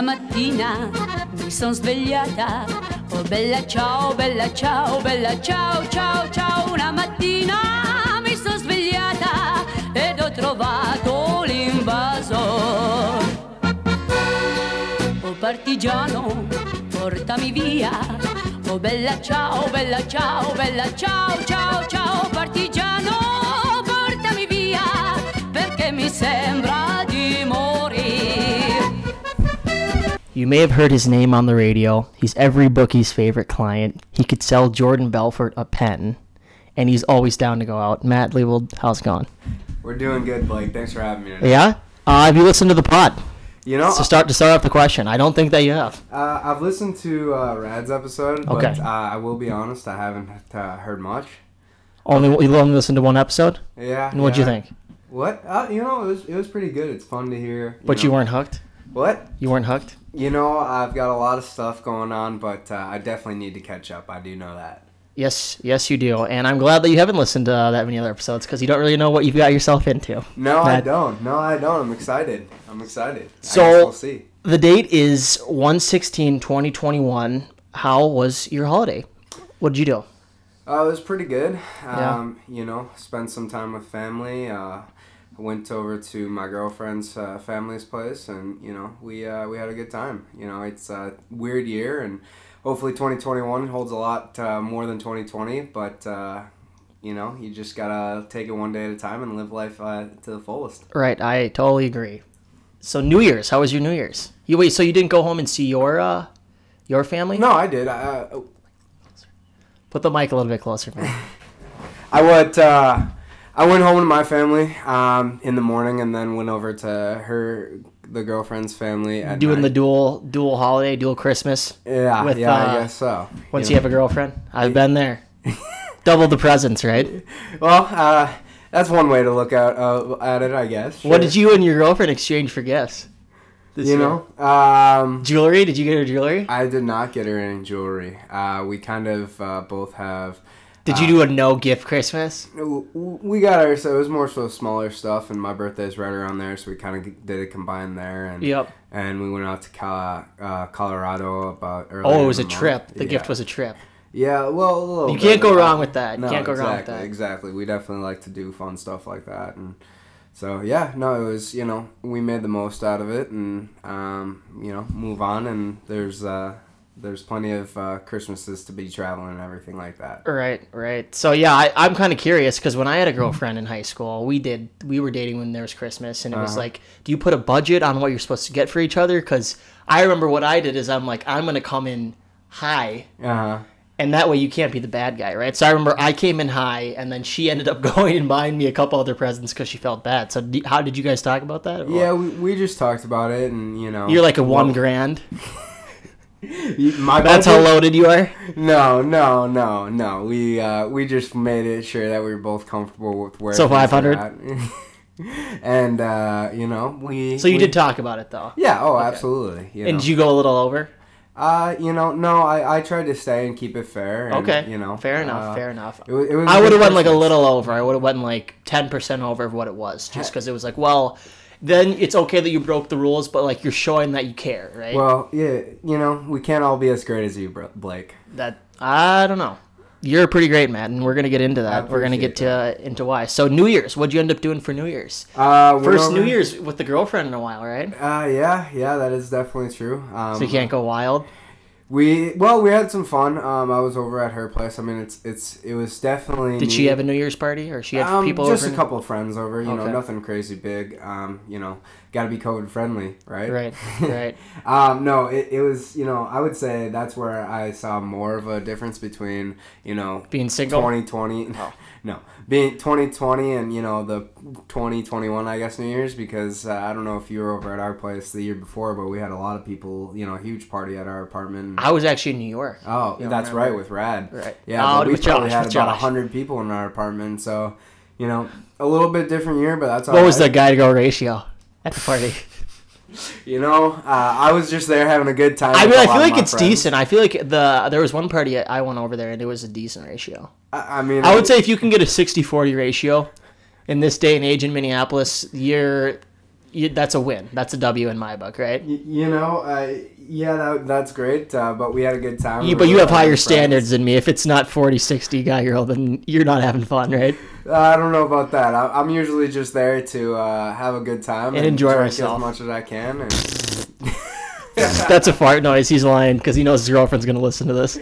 Una mattina mi sono svegliata, oh bella ciao, bella ciao, bella ciao, ciao, ciao. Una mattina mi sono svegliata ed ho trovato l'invasor. Oh partigiano, portami via. Oh bella ciao, bella ciao, bella ciao, ciao, ciao. Partigiano, portami via, perché mi sembra You may have heard his name on the radio. He's every bookie's favorite client. He could sell Jordan Belfort a pen, and he's always down to go out. Matt Leopold, how's it going? We're doing good, Blake. Thanks for having me. Today. Yeah? Uh, have you listened to the pod? You know, To start to start off the question, I don't think that you have. uh, I've listened to uh, Rad's episode, but Okay. uh, I will be honest, I haven't uh, heard much. Only you only listened to one episode. Yeah. And what'd you think? What? Uh, you know, it was it was pretty good. It's fun to hear. But you weren't hooked. What? You weren't hooked. You know, I've got a lot of stuff going on, but uh, I definitely need to catch up. I do know that. Yes, yes, you do. And I'm glad that you haven't listened to uh, that many other episodes because you don't really know what you've got yourself into. No, I don't. No, I don't. I'm excited. I'm excited. So- we'll see. The date is 116 2021. How was your holiday? What did you do? Uh, it was pretty good. Yeah. Um, You know, spent some time with family. Uh, went over to my girlfriend's uh, family's place, and you know, we uh, we had a good time. You know, it's a weird year, and hopefully, twenty twenty one holds a lot uh, more than twenty twenty. But uh, you know, you just gotta take it one day at a time and live life uh, to the fullest. Right, I totally agree. So New Year's, how was your New Year's? You wait, so you didn't go home and see your uh your family? No, I did. I, uh, Put the mic a little bit closer, man. I went. I went home to my family um, in the morning, and then went over to her, the girlfriend's family. At Doing night. the dual dual holiday, dual Christmas. Yeah, with, yeah, uh, I guess so. Once You you have a girlfriend, I've been there. Double the presents, right? well, uh, that's one way to look at uh, at it, I guess. What did you and your girlfriend exchange for gifts? This You year? know, um, jewelry? Did you get her jewelry? I did not get her any jewelry. Uh, we kind of uh, both have. Did you do a no gift Christmas? We got her, so it was more so smaller stuff, and my birthday's right around there, so we kind of did it combined there, and Yep. and we went out to Col- uh, Colorado about. Oh, it was a month. trip. The Yeah. gift was a trip. Yeah, well, a little You can't go wrong with that. You No, can't go wrong with exactly, that. Exactly. We definitely like to do fun stuff like that, and so yeah, no, it was you know we made the most out of it, and um, you know move on, and there's uh, there's plenty of uh, Christmases to be traveling and everything like that. Right, right. So yeah, I, I'm kind of curious because when I had a girlfriend in high school, we did we were dating when there was Christmas, and it was Uh-huh. like, do you put a budget on what you're supposed to get for each other? Because I remember what I did is I'm like, I'm gonna come in high, Uh huh. and that way you can't be the bad guy, right? So I remember I came in high, and then she ended up going and buying me a couple other presents because she felt bad. So d- how did you guys talk about that? or Yeah, we, we just talked about it, and you know you're like a one grand. My That's how loaded you are. No, no, no, no. We uh, we just made it sure that we were both comfortable with where. So 500? and uh, you know we. So you we- did talk about it though. Yeah. Oh, absolutely. You And know. did you go a little over? uh, you know, no, I, I tried to stay and keep it fair. And, Okay. You know. fair enough. uh, fair enough. It it was I would have went like a little over. I would have went like ten percent over of what it was, just because it was like, well, then it's okay that you broke the rules, but like you're showing that you care, right? Well, yeah, you know, we can't all be as great as you, Blake. that I don't know. You're pretty great, man, and we're gonna get into that. We're gonna get to into why. So New Year's, what'd you end up doing for New Year's? Uh, First over- New Year's with the girlfriend in a while, right? Uh, yeah, yeah, that is definitely true. Um, So you can't go wild. We well, we had some fun. Um, I was over at her place. I mean, it's it's it was definitely. Did she have a New Year's party, or she had Um, people just over? a couple of friends over. You know, nothing crazy big. Um, you know, got to be COVID friendly, right? Right, right. um, no, it, it was. You know, I would say that's where I saw more of a difference between you know Being single. 2020. Oh. No, being 2020 and you know the 2021, I guess New Year's because uh, I don't know if you were over at our place the year before, but we had a lot of people. You know, a huge party at our apartment. I was actually in New York. Oh, that's remember? right with Rad. Right. Yeah, Oh, we probably Josh, had about Josh. hundred people in our apartment, so you know a little bit different year, but that's all What was the guy to girl ratio at the party? You know, uh, I was just there having a good time. I mean, I feel like it's friends. decent. I feel like the there was one party I went over there and it was a decent ratio. I, I mean, I would say if you can get a 60-40 ratio in this day and age in Minneapolis, you're you, that's a win. That's a W in my book, right? Y- you know, uh, yeah, that, that's great. Uh, but we had a good time. We but you have higher standards than me. If it's not 40, 60 guy girl, then you're not having fun, right? Uh, I don't know about that. I, I'm usually just there to uh, have a good time And enjoy myself. as much as I can. And That's a fart noise. He's lying because he knows his girlfriend's gonna listen to this.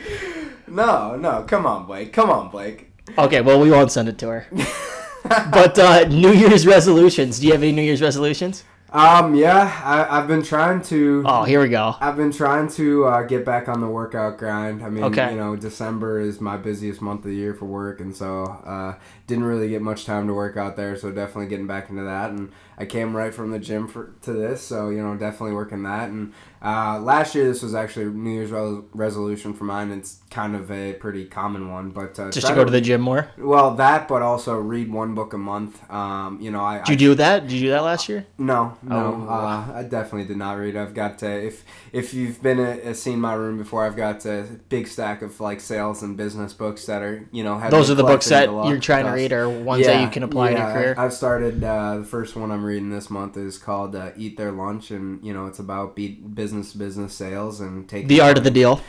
no, no, come on, Blake. Come on, Blake. Okay, well we won't send it to her. But uh, New Year's resolutions. Do you have any New Year's resolutions? Um, yeah, I, I've been trying to. Oh, here we go. I've been trying to uh, get back on the workout grind. I mean, Okay. you know, December is my busiest month of the year for work, and so uh, didn't really get much time to work out there. So definitely getting back into that. And I came right from the gym for to this, so you know, definitely working that. And uh, last year, this was actually New Year's re- resolution for mine. It's kind of a pretty common one, but uh, Just to go to the gym more. well, that, but also read one book a month. Um, you know, I, Did you do that? Did you do that last year? no, no, Oh. uh, I definitely did not read. I've got to, if if you've been uh, seen my room before, I've got a big stack of like sales and business books that are you know. Those are the books that you're trying to read, or ones that you can apply in your career. I've started. Uh, the first one I'm reading this month is called uh, "Eat Their Lunch," and you know it's about beat business business sales and taking the art of the deal.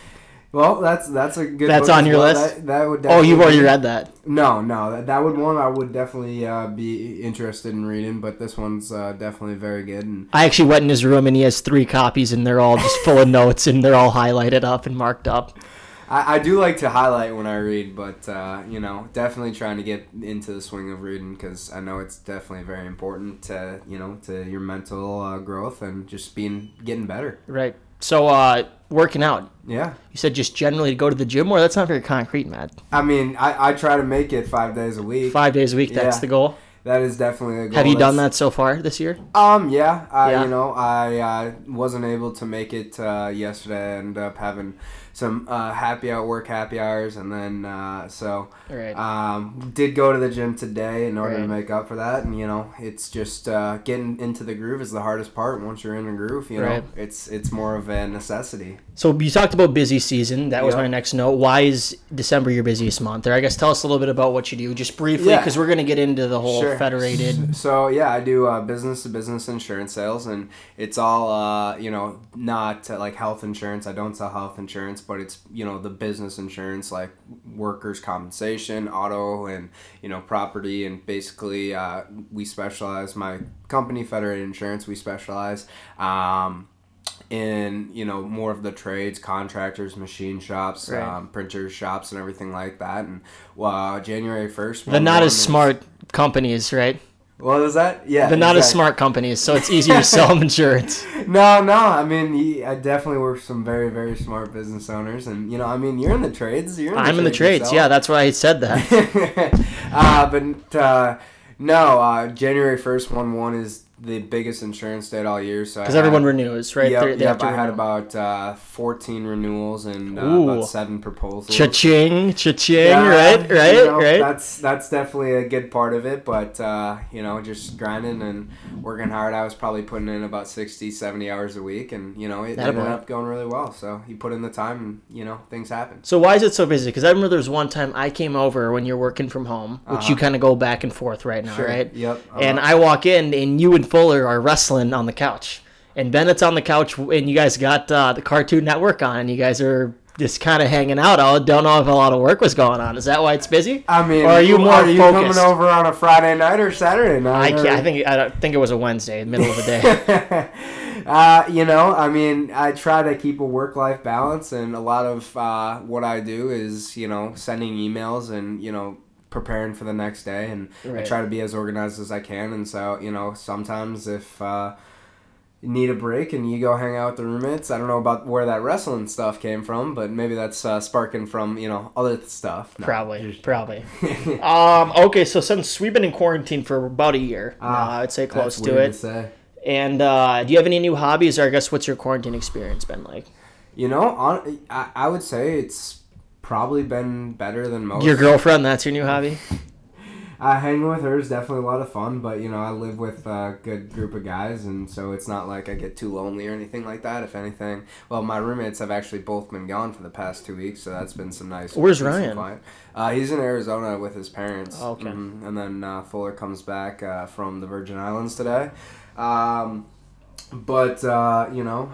Well, that's that's a good. That's on your well. list? That, that would. Oh, you've already be- read that. no, no, that, that would one I would definitely uh, be interested in reading, but this one's uh, definitely very good. And I actually went in his room and he has three copies and they're all just full of notes and they're all highlighted up and marked up. I, I do like to highlight when I read, but uh, you know, definitely trying to get into the swing of reading because I know it's definitely very important to you know to your mental uh, growth and just being getting better. Right. So, uh, working out. Yeah, You said just generally to go to the gym more. That's not very concrete, Matt. I mean, I, I try to make it five days a week. Five days a week. That's Yeah. the goal. That is definitely a goal. Have you done that so far this year? Um, yeah, I, Yeah. you know, I uh, wasn't able to make it uh, yesterday. I ended up having some uh, happy hour work happy hours, and then uh, so Right. um, did go to the gym today in order to make up for that. And you know, it's just uh, getting into the groove is the hardest part. Once you're in a groove, you know, it's it's more of a necessity. So you talked about busy season. That was Yeah. my next note. Why is December your busiest month? Or I guess tell us a little bit about what you do, just briefly, Yeah. because we're gonna get into the whole Sure. federated. So yeah, I do uh, business to business insurance sales, and it's all uh, you know, not uh, like health insurance. I don't sell health insurance, but it's you know the business insurance like workers' compensation, auto, and you know property, and basically uh, we specialize. My company, Federated Insurance, we specialize. Um, in you know more of the trades contractors machine shops Right. um, printers shops and everything like that and uh, january 1st The not as smart companies, right? What was that? Yeah. The not as smart companies, so it's easier to sell them insurance. No, no. I mean, I definitely work with some very, very smart business owners, and you know, I mean, you're in the trades. You're. In the I'm in the trades. Yeah, that's why I said that. that. uh, but uh, no, uh, January first, one one is the biggest insurance date all year. So Because everyone renews, right? Yep, They're- they have yep, I had renew. about uh, 14 renewals and uh, about seven proposals. Cha-ching, cha-ching, Yeah, right, you right, know, right. That's that's definitely a good part of it, but uh, you know, just grinding and working hard. I was probably putting in about 60, 70 hours a week, and you know, it Attaboy. ended up going really well. So you put in the time, and you know, things happen. So why is it so busy? Because I remember there was one time I came over when you're working from home, which you Uh-huh. kind of go back and forth right now, right? Yep. And uh-huh. I walk in, and you and Fuller are wrestling on the couch, and Bennett's on the couch, and you guys got uh, the Cartoon Network on, and you guys are just kind of hanging out. I don't know if a lot of work was going on. Is that why it's busy? I mean, or are you more are you focused? coming over on a Friday night or Saturday I night? can't, I think I think it was a Wednesday, middle of the day. uh, you know, I mean, I try to keep a work life balance, and a lot of uh, what I do is, you know, sending emails and, you know, preparing for the next day. And I try to be as organized as I can. And so, you know, sometimes if uh, you need a break and you go hang out with the roommates, I don't know about where that wrestling stuff came from, but maybe that's uh, sparking from, you know, other stuff. No. Probably, probably. um, okay, so since we've been in quarantine for about a year, Ah, uh, I'd say close to weird it. say. And uh, do you have any new hobbies, or I guess what's your quarantine experience been like? You know, on, I, I would say it's probably been better than most. Your girlfriend, that's your new hobby? uh, hanging with her is definitely a lot of fun. But you know, I live with a good group of guys, and so it's not like I get too lonely or anything like that. If anything, well, my roommates have actually both been gone for the past two weeks, so that's been some nice. Where's Ryan? Uh, he's in Arizona with his parents. Oh, okay. Mhm. And then uh, Fuller comes back uh, from the Virgin Islands today. Um, but uh, you know,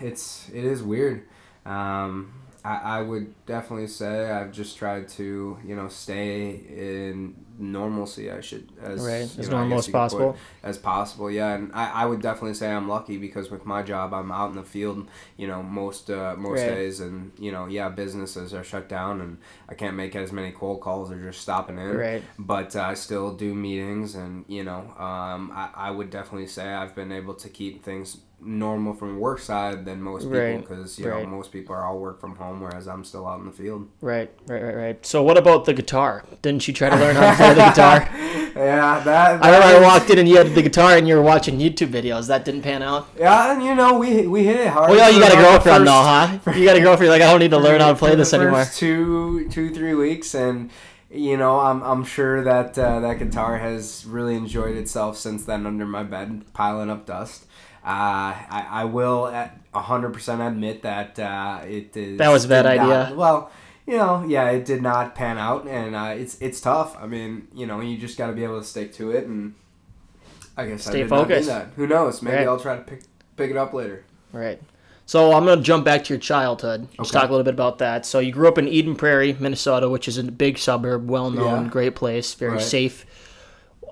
it's it is weird. Um, I, I would definitely say I've just tried to you know stay in normalcy. I should as Right, as know, normal as could put possible. as possible. Yeah, and I, I would definitely say I'm lucky because with my job I'm out in the field. You know most uh, most Right. days, and you know yeah businesses are shut down and I can't make as many cold calls or just stopping in Right. but uh, I still do meetings, and you know, um, I, I would definitely say I've been able to keep things normal from work side than most people Right, because you right. know most people are all work from home, whereas I'm still out in the field. Right, right, right, right. So what about the guitar? Didn't you try to learn how to play the guitar? yeah, that. I remember that I walked in and you had the guitar and you were watching YouTube videos. That didn't pan out. Yeah, and you know we we hit it hard. Well, yeah, you got a girlfriend first- though, huh? You got a girlfriend. Like I don't need to learn how to play for the this anymore. Two, two, three weeks, and you know, I'm, I'm sure that uh, that guitar has really enjoyed itself since then under my bed, piling up dust. Uh, I, I will at 100% admit that uh, it is. That was a bad not- idea. well, you know, yeah, it did not pan out, and uh, it's it's tough. I mean, you know, you just got to be able to stick to it, and I guess I Stay do focused. that. Who knows? Maybe Right. I'll try to pick pick it up later. Right. So I'm gonna jump back to your childhood. Just Okay. talk a little bit about that. So you grew up in Eden Prairie, Minnesota, which is a big suburb, well known, Yeah. great place, very Right. safe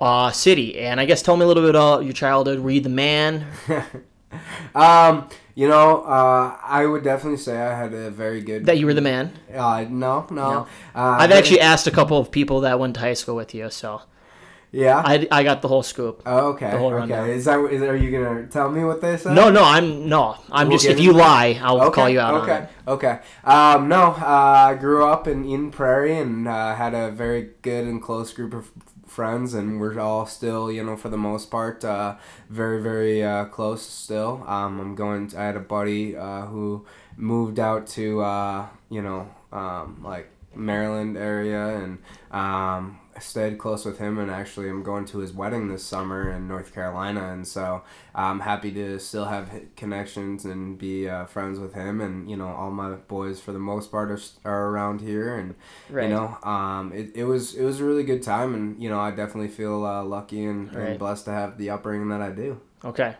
uh, city. And I guess tell me a little bit about your childhood. Were you the man? Um, you know, uh, I would definitely say I had a very good. That you were the man? Uh, no, no. No. Uh, I've actually asked a couple of people that went to high school with you, so Yeah. I, I got the whole scoop. oh, okay. the whole rundown. okay. Is that? Is are you gonna tell me what they said? No, no, I'm no. I'm We'll just if you it. lie, I'll Okay. call you out okay. Okay. Um, no. Uh, I grew up in Eden Prairie and uh, had a very good and close group of friends, and we're all still, you know, for the most part, uh, very, very uh, close still. Um, I'm going. I had a buddy uh, who moved out to, uh, you know, um, like Maryland area, and um, stayed close with him. And actually, I'm going to his wedding this summer in North Carolina, and so I'm happy to still have connections and be uh, friends with him. And you know, all my boys for the most part are, are around here, and Right. you know, um, it, it was it was a really good time, and you know, I definitely feel uh, lucky and, Right. and blessed to have the upbringing that I do. Okay.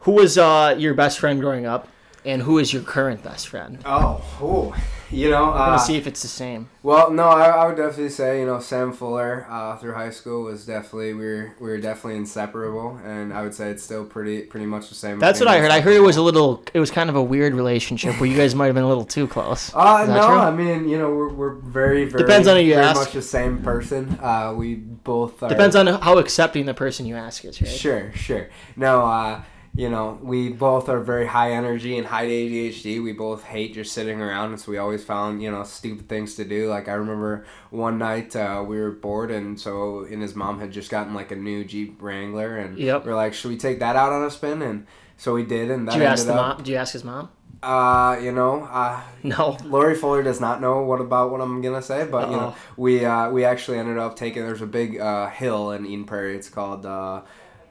Who was uh, your best friend growing up, and who is your current best friend? Oh, oh, you know, I'm gonna uh, see if it's the same. Well, no, I, I would definitely say you know Sam Fuller uh, through high school was definitely we were we were definitely inseparable, and I would say it's still pretty pretty much the same. That's what I heard. I heard it was a little. It was kind of a weird relationship where you guys might have been a little too close. Uh, no, true? I mean you know we're, we're very very Depends on who you very ask. much the same person. Uh, we both are, Depends on how accepting the person you ask is, right? Sure, sure. No, uh, you know, we both are very high energy and high ADHD. We both hate just sitting around, and so we always found, you know, stupid things to do. Like I remember one night uh, we were bored, and so and his mom had just gotten like a new Jeep Wrangler, and Yep. we're like, should we take that out on a spin? And so we did, and that Did you ask the up, mom? Did you ask his mom? uh, you know, uh, No. Lori Fuller does not know what about what I'm gonna say, but you know, we uh, we actually ended up taking. There's a big uh, hill in Eden Prairie. It's called uh,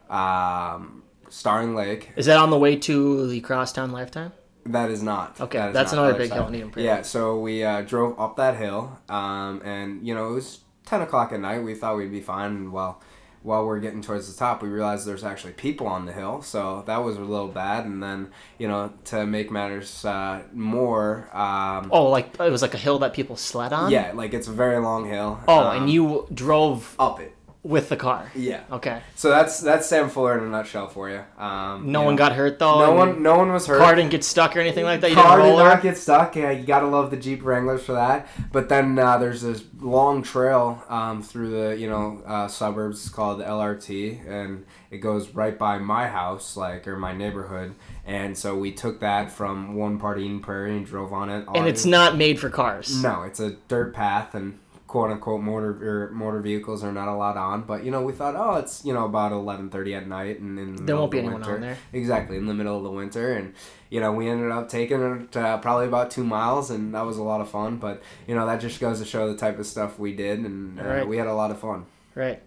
um, Staring Lake. Is that on the way to the Crosstown Lifetime? That is not. Okay, That is that's not another big hill in Yeah, so we uh, drove up that hill, um, and you know it was ten o'clock at night. We thought we'd be fine. And well, while we're getting towards the top, we realized there's actually people on the hill, so that was a little bad. And then you know to make matters uh, more, um, Oh, like it was like a hill that people sled on. yeah, like it's a very long hill. Oh, um, and you drove up it. With the car. Yeah. Okay. So that's that's Sam Fuller in a nutshell for you. Um, No you one know, got hurt though. No one. No one was hurt. Car didn't get stuck or anything like that. You Car did not get stuck. Yeah, you gotta love the Jeep Wranglers for that. But then uh, there's this long trail um, through the you know uh, suburbs called the LRT, and it goes right by my house, like or my neighborhood. And so we took that from one part of Eden Prairie and drove on it. And it's not made for cars. no, it's a dirt path and quote unquote motor or motor vehicles are not allowed on. But you know, we thought, oh, it's you know about eleven thirty at night and in the There won't be the anyone winter. on there. Exactly in the middle of the winter, and you know we ended up taking it uh, probably about two miles, and that was a lot of fun. But you know that just goes to show the type of stuff we did, and uh, Right. we had a lot of fun. Right.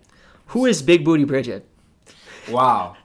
Who is Big Booty Bridget? Wow.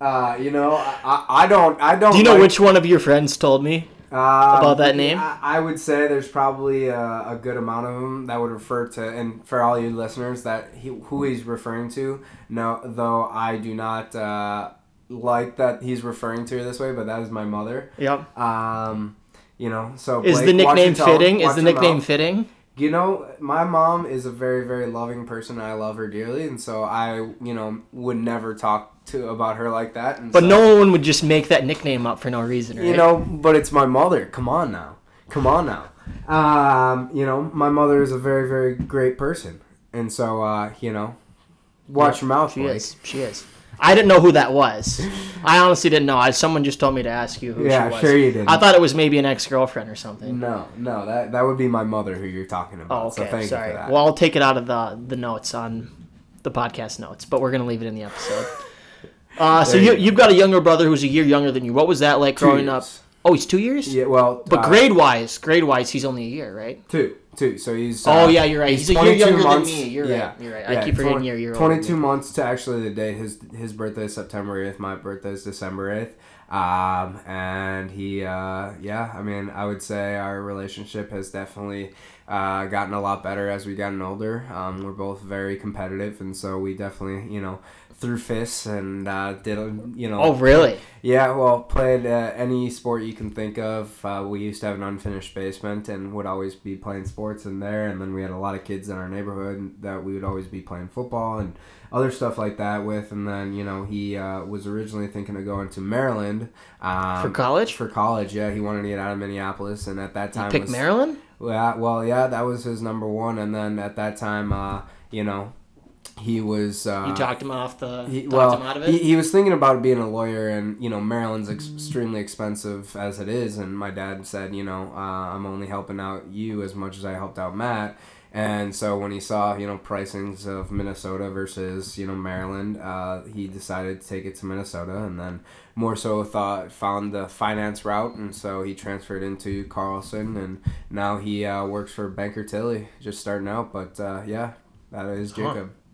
Uh, you know, I, I, I don't, I don't. Do you know like- which one of your friends told me? Um, about that name? I, I would say there's probably a, a good amount of them that would refer to, and for all you listeners, that he, who he's referring to. No, though I do not uh, like that he's referring to her this way, but that is my mother. Yep. Um, you know, so Is the nickname fitting? Is the nickname fitting? You know, my mom is a very, very loving person. I love her dearly, and so I, you know, would never talk to about her like that. And But so- no one would just make that nickname up for no reason, right? you know, but it's my mother. Come on now. Come on now. Um, you know, my mother is a very, very great person. And so, uh, you know, watch your mouth, she Blake. is. She is. I didn't know who that was. I honestly didn't know. I, someone just told me to ask you who Yeah, she was. sure you didn't. I thought it was maybe an ex-girlfriend or something. No, no, that that would be my mother who you're talking about. Oh, okay. So thank Sorry. you for that. Well, I'll take it out of the the notes on the podcast notes, but we're gonna leave it in the episode. Uh, so you, you you've got a younger brother who's a year younger than you. What was that like Two growing up? years. Oh, he's two years. Yeah, well, But uh, grade wise, grade wise, he's only a year, right? two, two. So he's. Oh uh, yeah, you're right. He's, a year 22 younger months- than me. You're yeah, right. You're right. I keep forgetting 20 you're a year older. 22 months to actually the date. His his birthday is September 8th. My birthday is December 8th. Um, and he, uh, yeah, I mean, I would say our relationship has definitely uh, gotten a lot better as we gotten older. Um, we're both very competitive, and so we definitely, you know, threw fists and uh, did, you know, Oh really? yeah, well, played uh, any sport you can think of. Uh, we used to have an unfinished basement and would always be playing sports in there. And then we had a lot of kids in our neighborhood that we would always be playing football and other stuff like that with. And then, you know, he uh, was originally thinking of going to Maryland. Um, For college? For college, yeah. He wanted to get out of Minneapolis. And at that time, Pick was, Maryland. yeah, well, yeah, that was his number one. And then at that time, uh, you know, he was. Uh, You talked him off the. he, well, him out of it. He, he was thinking about being a lawyer, and you know, Maryland's ex- extremely expensive as it is. And my dad said, you know, uh, I'm only helping out you as much as I helped out Matt. And so when he saw, you know, pricings of Minnesota versus, you know, Maryland, uh, he decided to take it to Minnesota, and then more so thought found the finance route, and so he transferred into Carlson, and now he uh, works for Baker Tilly, just starting out. But uh, yeah, that is Jacob. Huh,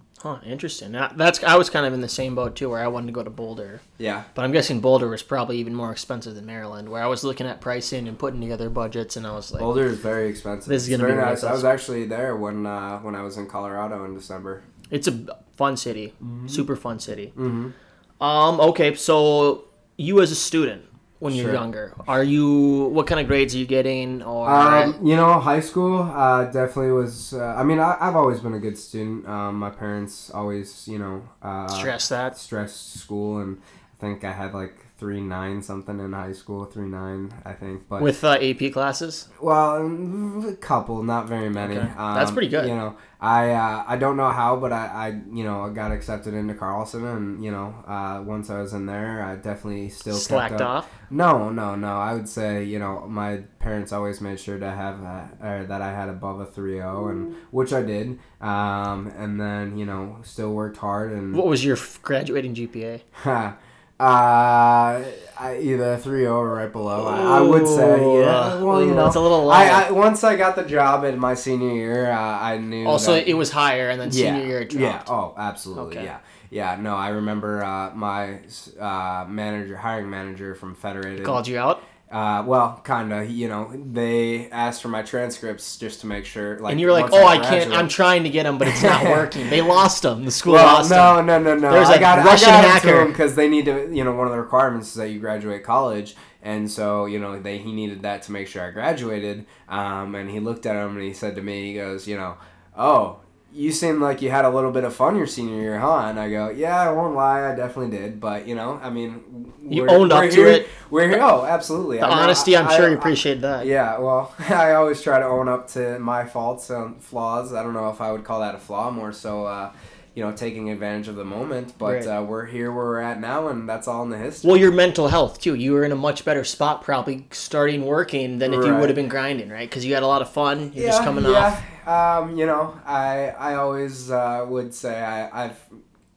interesting. That's I was kind of in the same boat too, where I wanted to go to Boulder, Yeah. but I'm guessing Boulder was probably even more expensive than Maryland. Where I was looking at pricing and putting together budgets, and I was like, Boulder is very expensive. This is It's gonna be nice. I was actually there when uh, when I was in Colorado in December. it's a fun city, super fun city. Mm-hmm. Um, okay, so you as a student when you're Sure. younger, are you what kind of grades are you getting? Or Um, you know, high school uh, definitely was. Uh, I mean, I, I've always been a good student. Um, my parents always, you know, uh, stress that? stress school, and I think I had like three nine something in high school, three nine, I think. But With uh, AP classes? Well, a couple, not very many. Okay. Um, That's pretty good. You know, I uh, I don't know how, but I, I you know got accepted into Carlson, and you know uh, once I was in there, I definitely still Slacked off? No, no, no. I would say you know my parents always made sure to have uh, or that I had above a 3.0, and which I did. Um, and then you know still worked hard and What was your graduating GPA? uh, I, either 3.0 or right below. I, I would say, yeah. Well, you know, it's a little I, low. I once I got the job in my senior year, uh, I knew. Also, that, it was higher, and then senior year it yeah. Oh, absolutely. Okay. Yeah. Yeah. No, I remember uh, my uh, manager, hiring manager from Federated. Called you out, Uh, well, kinda. You know, they asked for my transcripts just to make sure. Like, and you were like, "Oh, I can't. I'm trying to get them, but it's not working. They lost them. The school Well, lost them." no, no, no, no. There's I a got, Russian hacker. because they need to. You know, one of the requirements is that you graduate college, and so you know they he needed that to make sure I graduated. Um, and he looked at him and he said to me, he goes, you know, oh. You seem like you had a little bit of fun your senior year, huh? And I go, yeah, I won't lie, I definitely did. But you know, I mean, You we're- owned up to here- it. We're here. Oh, absolutely. The I know- honesty, I'm sure I- you appreciate that. yeah, well, I always try to own up to my faults and flaws. I don't know if I would call that a flaw, more so, uh, you know, taking advantage of the moment. But Right. uh, we're here where we're at now, and that's all in the history. Well, your mental health too. You were in a much better spot probably starting working than if you would have been grinding, right? Because you had a lot of fun. You're just coming off. Um, you know, I I always uh, would say I, I've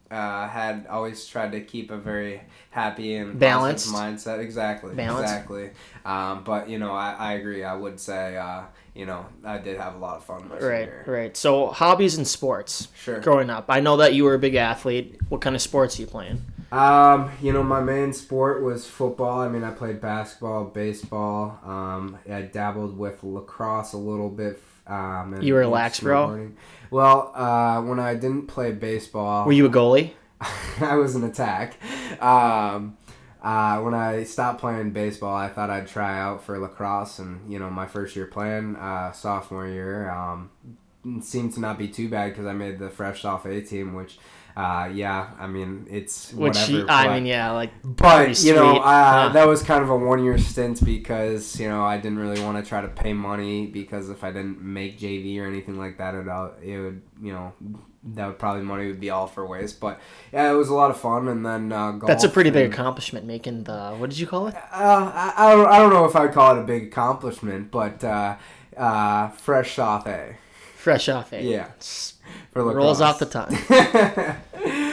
uh, had always tried to keep a very happy and Balanced. mindset. Exactly. Balanced. Exactly. Um, but you know, I, I agree. I would say, uh, you know, I did have a lot of fun. My Right, year. right. So hobbies and sports. Sure. Growing up, I know that you were a big athlete. What kind of sports are you playing? Um, you know, my main sport was football. I mean, I played basketball, baseball. Um, I dabbled with lacrosse a little bit. Um, and You were and lax, bro? Well, uh, when I didn't play baseball, Were you a goalie? I was an attack. Um, uh, when I stopped playing baseball, I thought I'd try out for lacrosse, and you know, my first year playing, uh, sophomore year, um, seemed to not be too bad because I made the fresh-soph A team, which. Uh, yeah, I mean it's Which whatever. you, I mean, yeah, like but you know, uh, Yeah. that was kind of a one-year stint because you know I didn't really want to try to pay money because if I didn't make JV or anything like that, it all it would you know that would probably money would be all for waste. But yeah, it was a lot of fun, and then uh, that's a pretty big accomplishment making the. What did you call it? Uh, I, I don't I don't know if I'd call it a big accomplishment, but uh, uh, fresh-soph A. Fresh off it. Yeah, for Rolls off the tongue.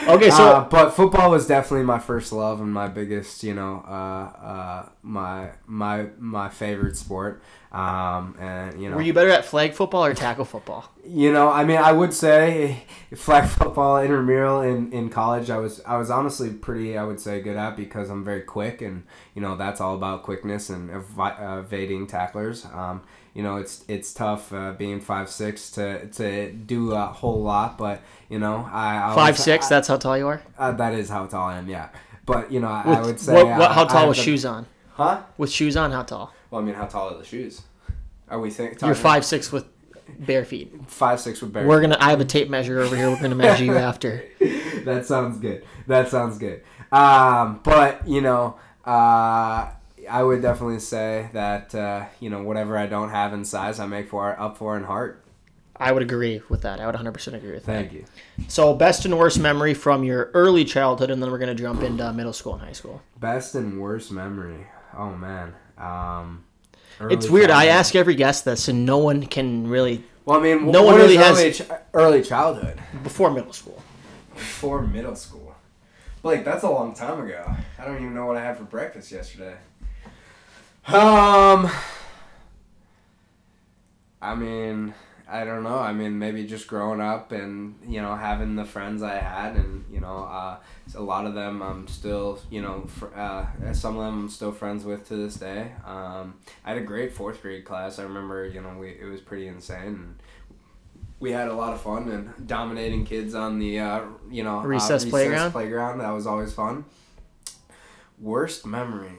Okay, so uh, but football was definitely my first love and my biggest, you know, uh, uh, my my my favorite sport. Um, and you know, were you better at flag football or tackle football? you know, I mean, I would say flag football intramural in, in college. I was I was honestly pretty, I would say, good at because I'm very quick, and you know that's all about quickness and evi- evading tacklers. Um, you know, it's it's tough uh, being five six to to do a whole lot, but you know, I, I Five was- six. I- that's how tall you are. uh, that is how tall I am, yeah. But you know, I, With, I would say what, what, uh, how tall with the- shoes on? Huh? With shoes on, how tall? Well, I mean, how tall are the shoes? Are we think You're five six with bare feet. five six with bare? Feet. We're gonna. I have a tape measure over here. We're gonna measure you after. that sounds good. That sounds good. Um, but you know, uh, I would definitely say that uh, you know whatever I don't have in size, I make for up for in heart. I would agree with that. I would 100 percent agree with that. Thank you. So, best and worst memory from your early childhood, and then we're gonna jump into middle school and high school. Best and worst memory. Oh man. Um, It's weird. I ask every guest this, and no one can really Well, I mean, No what one really has- early, ch- early childhood. before middle school. Before middle school. Blake, that's a long time ago. I don't even know what I had for breakfast yesterday. Um, I mean, I don't know. I mean, maybe just growing up and you know having the friends I had, and you know, uh, a lot of them I'm still, you know, fr- uh, some of them I'm still friends with to this day. Um, I had a great fourth grade class. I remember, you know, we it was pretty insane. And, we had a lot of fun and dominating kids on the uh, you know uh, Recess playground? Playground that was always fun. Worst memory,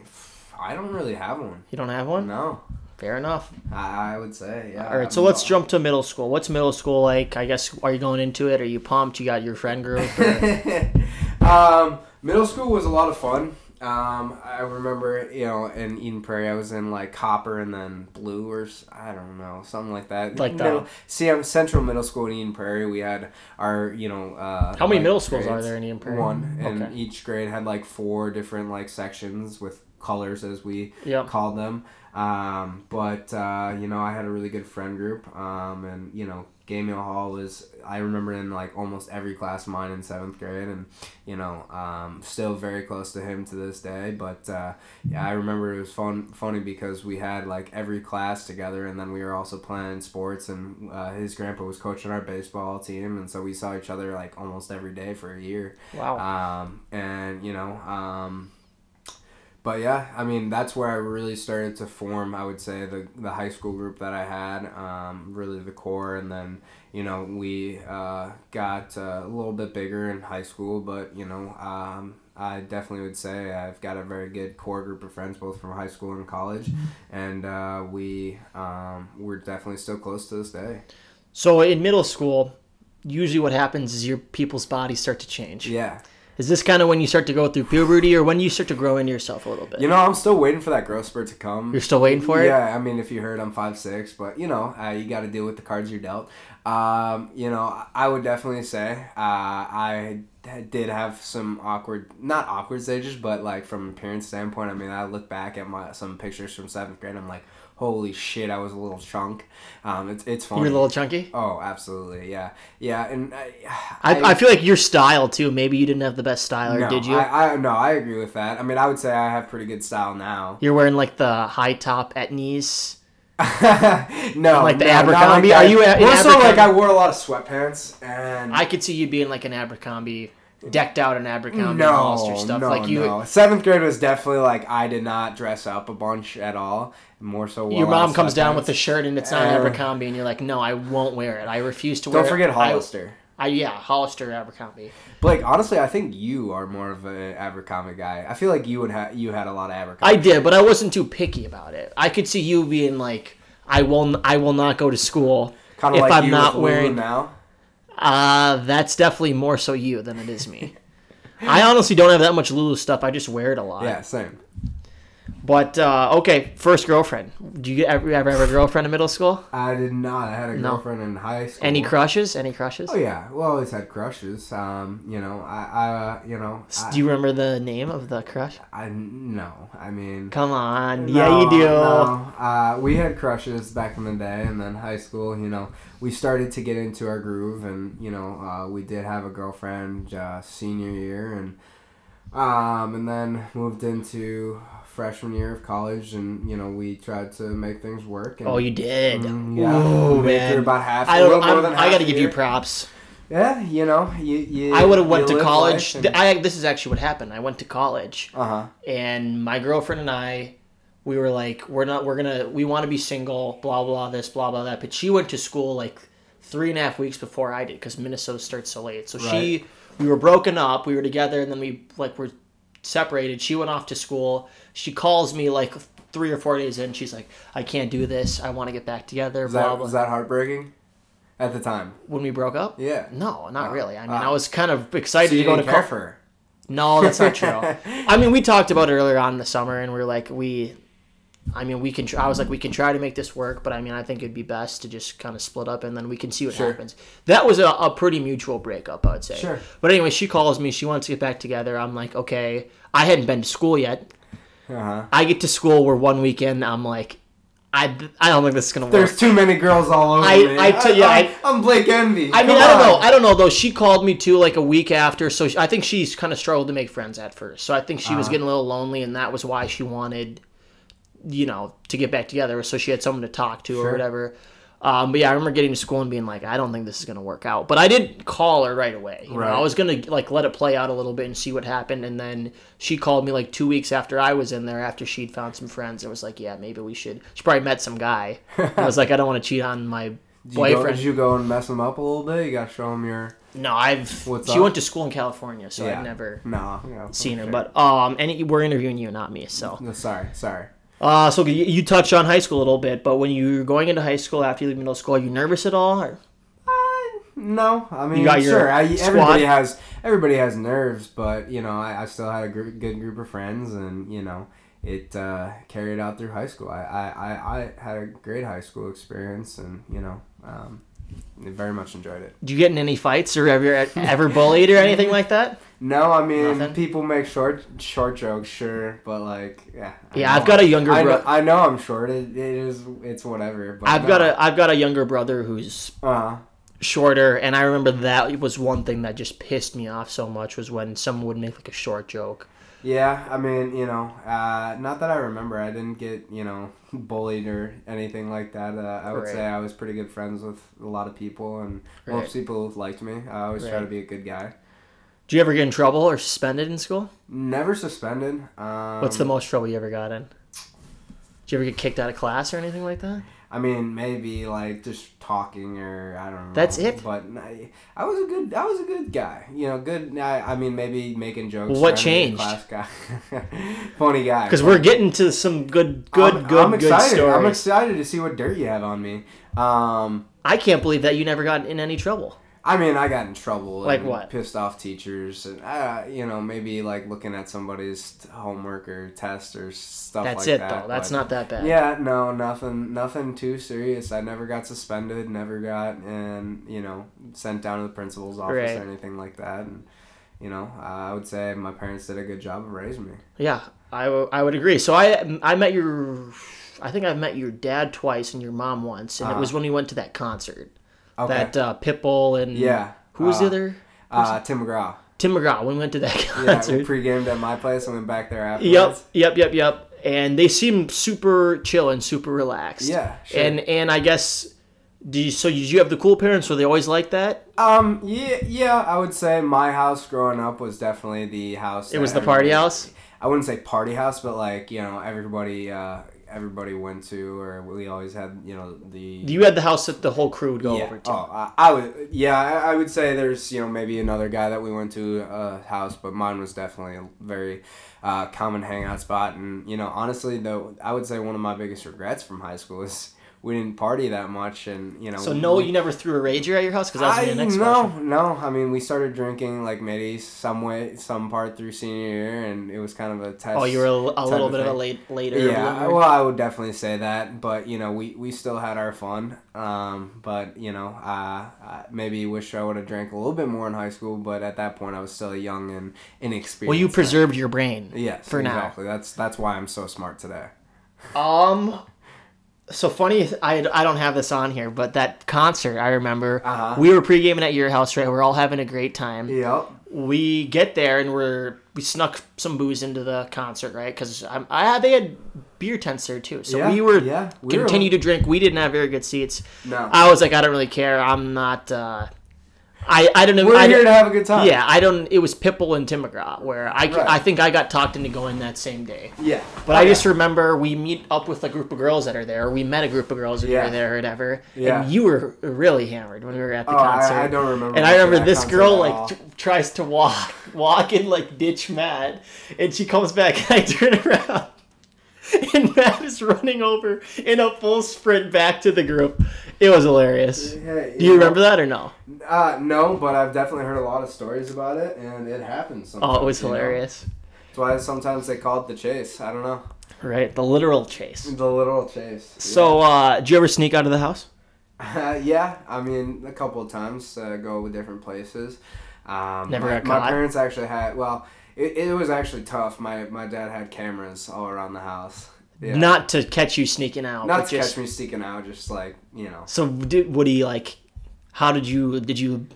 I don't really have one. You don't have one? No, Fair enough. I, I would say yeah. All right, so I'm- let's jump to middle school. What's middle school like? I guess are you going into it? Are you pumped? You got your friend group? or- um, middle school was a lot of fun. Um, I remember, you know, in Eden Prairie, I was in like Copper and then Blue or I don't know, something like that. Like middle, that. See, I'm Central Middle School in Eden Prairie. We had our, you know, uh, How many middle schools are there in Eden Prairie? One, and Okay. each grade had like four different like sections with colors as we Yep. called them. Um, but uh, you know, I had a really good friend group, um, and you know, Gaming Hall was I remember in like almost every class of mine in seventh grade, and you know, um, still very close to him to this day. But uh, yeah, I remember it was fun, funny because we had like every class together, and then we were also playing sports, and uh, his grandpa was coaching our baseball team, and so we saw each other like almost every day for a year. Wow. Um, and you know, um, but yeah, I mean that's where I really started to form. I would say the the high school group that I had, um, really the core, and then you know we uh, got uh, a little bit bigger in high school, but you know. Um, I definitely would say I've got a very good core group of friends, both from high school and college, and uh, we um, we're definitely still close to this day. So in middle school, usually what happens is your people's bodies start to change. Yeah, Is this kind of when you start to go through puberty, or when you start to grow into yourself a little bit? you know I'm still waiting for that growth spurt to come. You're still waiting for it. Yeah, I mean, if you heard, I'm five six, but you know, uh, you got to deal with the cards you're dealt. Um, you know, I would definitely say uh, I did have some awkward, not awkward stages, but like from appearance standpoint, I mean, I look back at my some pictures from seventh grade, I'm like, holy shit, I was a little chunk. Um, it's it's funny. You're a little chunky. Oh, absolutely, yeah, yeah, and I, I, I feel like your style too. Maybe you didn't have the best style, or no, did you? I, I no, I agree with that. I mean, I would say I have pretty good style now. You're wearing like the high top at knees. no, Like the no, Abercrombie? that. Are you a- in More so like I wore a lot of sweatpants and I could see you being like an Abercrombie, decked out in Abercrombie no, Hollister stuff. no, like you, no. Seventh grade was definitely like I did not dress up a bunch at all. More so, your mom comes down with the shirt and it's not Uh, Abercrombie, and you're like, no, I won't wear it. I refuse to wear it. Don't forget I- Hollister. I, yeah, Hollister Abercrombie. Blake, honestly, I think you are more of an Abercrombie guy. I feel like you would have you had a lot of Abercrombie. I did, but I wasn't too picky about it. I could see you being like, I will, I will not go to school kind if like I'm not wearing. now. Uh, that's definitely more so you than it is me. I honestly don't have that much Lulu stuff. I just wear it a lot. Yeah, same. But uh, okay, first girlfriend. Do you ever ever have a girlfriend in middle school? I did not. I had a No. girlfriend in high school. Any crushes? Any crushes? Oh yeah, we always had crushes. Um, you know, I, I, uh, you know, I, Do you remember the name of the crush? I no. I mean, Come on. No, yeah, you do. no. Uh, we had crushes back in the day, and then high school. You know, we started to get into our groove, and you know, uh, we did have a girlfriend uh, senior year, and um, and then moved into freshman year of college, and you know, we tried to make things work. And, Oh, you did. Mm, yeah, Ooh, man. about half. I don't. I'm, I got to give you props. Yeah, you know, you, you I would have went to college. and- I this is actually what happened. I went to college, Uh huh. and my girlfriend and I, we were like, we're not. We're gonna. We want to be single. Blah blah this. Blah blah that. But she went to school like three and a half weeks before I did because Minnesota starts so late. So she, we were broken up. We were together, and then we like were separated. She went off to school. She calls me like three or four days in. She's like, I can't do this. I want to get back together. Was blah that blah. was that heartbreaking? At the time. when we broke up? Yeah. No, not Oh, really. I mean, oh. I was kind of excited So to go to care co- for her. No, that's not true. I mean, we talked about it earlier on in the summer, and we are like, we. I mean, we can. Tr- I was like, we can try to make this work, but I mean, I think it'd be best to just kind of split up, and then we can see what Sure. happens. That was a, a pretty mutual breakup, I would say. Sure. But anyway, she calls me. She wants to get back together. I'm like, okay. I hadn't been to school yet. Uh huh. I get to school. We're one weekend. I'm like, I, I don't think this is gonna work. There's too many girls all over I- me. I tell you, I'm, I- I'm Blake Envy. I mean, I don't on. know. I don't know though. She called me too, like a week after. So I think she's kind of struggled to make friends at first. So I think she was Uh-huh. getting a little lonely, and that was why she wanted, you know, to get back together. So she had someone to talk to or whatever. Um, but yeah, I remember getting to school and being like, I don't think this is gonna work out. But I didn't call her right away. You know, Right. I was gonna like let it play out a little bit and see what happened. And then she called me like two weeks after I was in there after she'd found some friends. It was like, yeah, maybe we should. She probably met some guy. I was like, I don't want to cheat on my Did you, go, boyfriend. did you go and mess him up a little bit? You got to show him your. No, I've. What's she up? went to school in California, so Yeah. I've never No. Yeah, seen her. sure. But um, and we're interviewing you, not me. So, No, sorry, sorry. Uh, so you, you touched on high school a little bit, but when you were going into high school after you leave middle school, are you nervous at all? Or? Uh, no, I mean, got your sure. I, everybody has everybody has nerves, but you know, I, I still had a gr- good group of friends, and you know, it uh, carried out through high school. I, I, I, I had a great high school experience, and you know, um, I very much enjoyed it. Do you get in any fights or ever ever bullied or anything like that? No, I mean, Nothing? people make short short jokes, sure, but like, yeah. I Yeah, know I've got a younger I I know I'm short. It, it is. It's whatever. But I've got a I've got a younger brother who's Uh, shorter, and I remember that was one thing that just pissed me off so much was when someone would make like a short joke. Yeah, I mean, you know, uh, not that I remember. I didn't get you know bullied or anything like that. Uh, I would Right. say I was pretty good friends with a lot of people, and Right. most people liked me. I always try to be a good guy. Do you ever get in trouble or suspended in school? Never suspended. Um, What's the most trouble you ever got in? Did you ever get kicked out of class or anything like that? I mean, maybe like just talking or I don't know. That's it? But I, I was a good, I was a good guy. You know, good. I, I mean, maybe making jokes. What trying to be a changed? Class guy, funny guy. Because we're getting to some good, good, I'm, good, I'm good excited. stories. I'm excited to see what dirt you have on me. Um, I can't believe that you never got in any trouble. I mean, I got in trouble. Like and what? Pissed off teachers, and uh, you know, maybe like looking at somebody's homework or test or stuff That's like it, that. though. That's but- not that bad. Yeah, no, nothing, nothing too serious. I never got suspended, never got, and you know, sent down to the principal's office Right. or anything like that. And you know, uh, I would say my parents did a good job of raising me. Yeah, I, w- I would agree. So I I met your, I think I've met your dad twice and your mom once, and it was when we went to that concert. Okay. That uh, Pitbull and Yeah. who was the Uh, other? uh, Tim McGraw. Tim McGraw. When we went to that Yeah, we pre-gamed at my place and went back there afterwards. Yep, yep, yep, yep. And they seemed super chill and super relaxed. Yeah, sure. And and I guess, do you, so? Did you have the cool parents? Were they always like that? Um. Yeah. Yeah. I would say my house growing up was definitely the house. It was the party house. I wouldn't say party house, but like you know everybody. Uh, everybody went to, or we always had. You know the. You had the house that the whole crew would go yeah. over to. Oh, I, I would. Yeah, I, I would say there's you know maybe another guy that we went to a house, but mine was definitely a very uh, common hangout spot. And you know honestly though, I would say one of my biggest regrets from high school is we didn't party that much, and you know. So no, we- you never threw a rager at your house because that was I my next no question. no. I mean, we started drinking like maybe some way, some part through senior year, and it was kind of a test. Oh, you were a, a little of bit of a late later. Yeah, bloomer. well, I would definitely say that, but you know, we, we still had our fun. Um, but you know, uh, I maybe wish I would have drank a little bit more in high school, but at that point, I was still young and inexperienced. well, you preserved your brain. Yes, for now. exactly. That's that's why I'm so smart today. Um, so funny. I, I don't have this on here, but that concert I remember. Uh-huh. We were pre gaming at your house, right? We're all having a great time. Yep. We get there and we're we snuck some booze into the concert, right? Because I had they had beer tents there too, so Yeah, we were yeah, we were- continue to drink. We didn't have very good seats. No. I was like, I don't really care. I'm not. uh I I don't know. We're I, here to have a good time. Yeah, I don't. It was Pitbull and Tim McGraw, where I, Right. I think I got talked into going that same day. Yeah. But Oh, I yeah. just remember we meet up with a group of girls that are there. We met a group of girls that Yeah. were there or whatever. Yeah. And you were really hammered when we were at the Oh, I- concert. I don't remember And I remember this girl like tr- tries to walk, walk and like ditch Matt, and she comes back and I turn around. And Matt is running over in a full sprint back to the group. It was hilarious. Hey, Do you remember that or no? Uh, no, but I've definitely heard a lot of stories about it, and it happens. Sometimes, Oh, it was you know? hilarious. That's why sometimes they call it the chase. I don't know. Right, the literal chase. The literal chase. So, uh, did you ever sneak out of the house? Uh, yeah, I mean, a couple of times uh, go with different places. Um, Never my, my parents actually had. Well, it, it was actually tough. My my dad had cameras all around the house. Yeah. Not to catch you sneaking out. Not to just, catch me sneaking out, just like you know. So did he like? How did you did you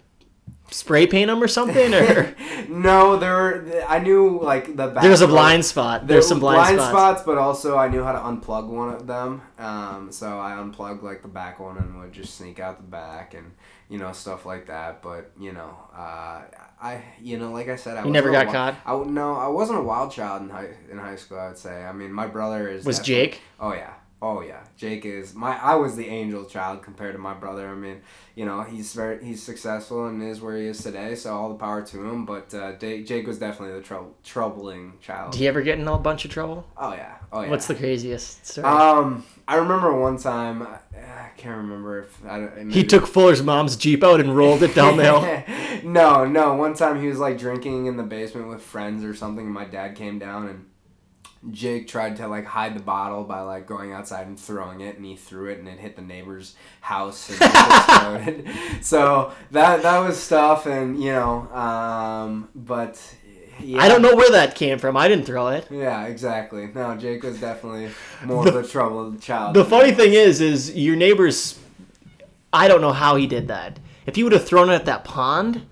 spray paint them or something? Or no, there were. I knew like the back. there was a blind spot. There There's some blind, spots. but also I knew how to unplug one of them. Um, so I unplugged like the back one and would just sneak out the back and you know stuff like that. But you know, uh, I you know like I said, I You never got wi- I w- no, I wasn't a wild child in high in high school. I would say. I mean, my brother is Was Jake? Oh yeah. Oh yeah, Jake is my. I was the angel child compared to my brother. I mean, you know, he's very he's successful and is where he is today. So all the power to him. But uh, Jake, Jake was definitely the trou- troubling child. Did he ever get in a bunch of trouble? Oh yeah. Oh yeah. What's the craziest story? Um, I remember one time. I, I can't remember if I. don't- he took Fuller's mom's Jeep out and rolled it down the hill. no, no. One time he was like drinking in the basement with friends or something, and my dad came down and Jake tried to like hide the bottle by like going outside and throwing it, and he threw it and it hit the neighbor's house and exploded. so that that was stuff, and you know, um, but. Yeah. I don't know where that came from. I didn't throw it. Yeah, exactly. No, Jake was definitely more of a troubled child. The funny thing is, is your neighbor's. I don't know how he did that. If he would have thrown it at that pond,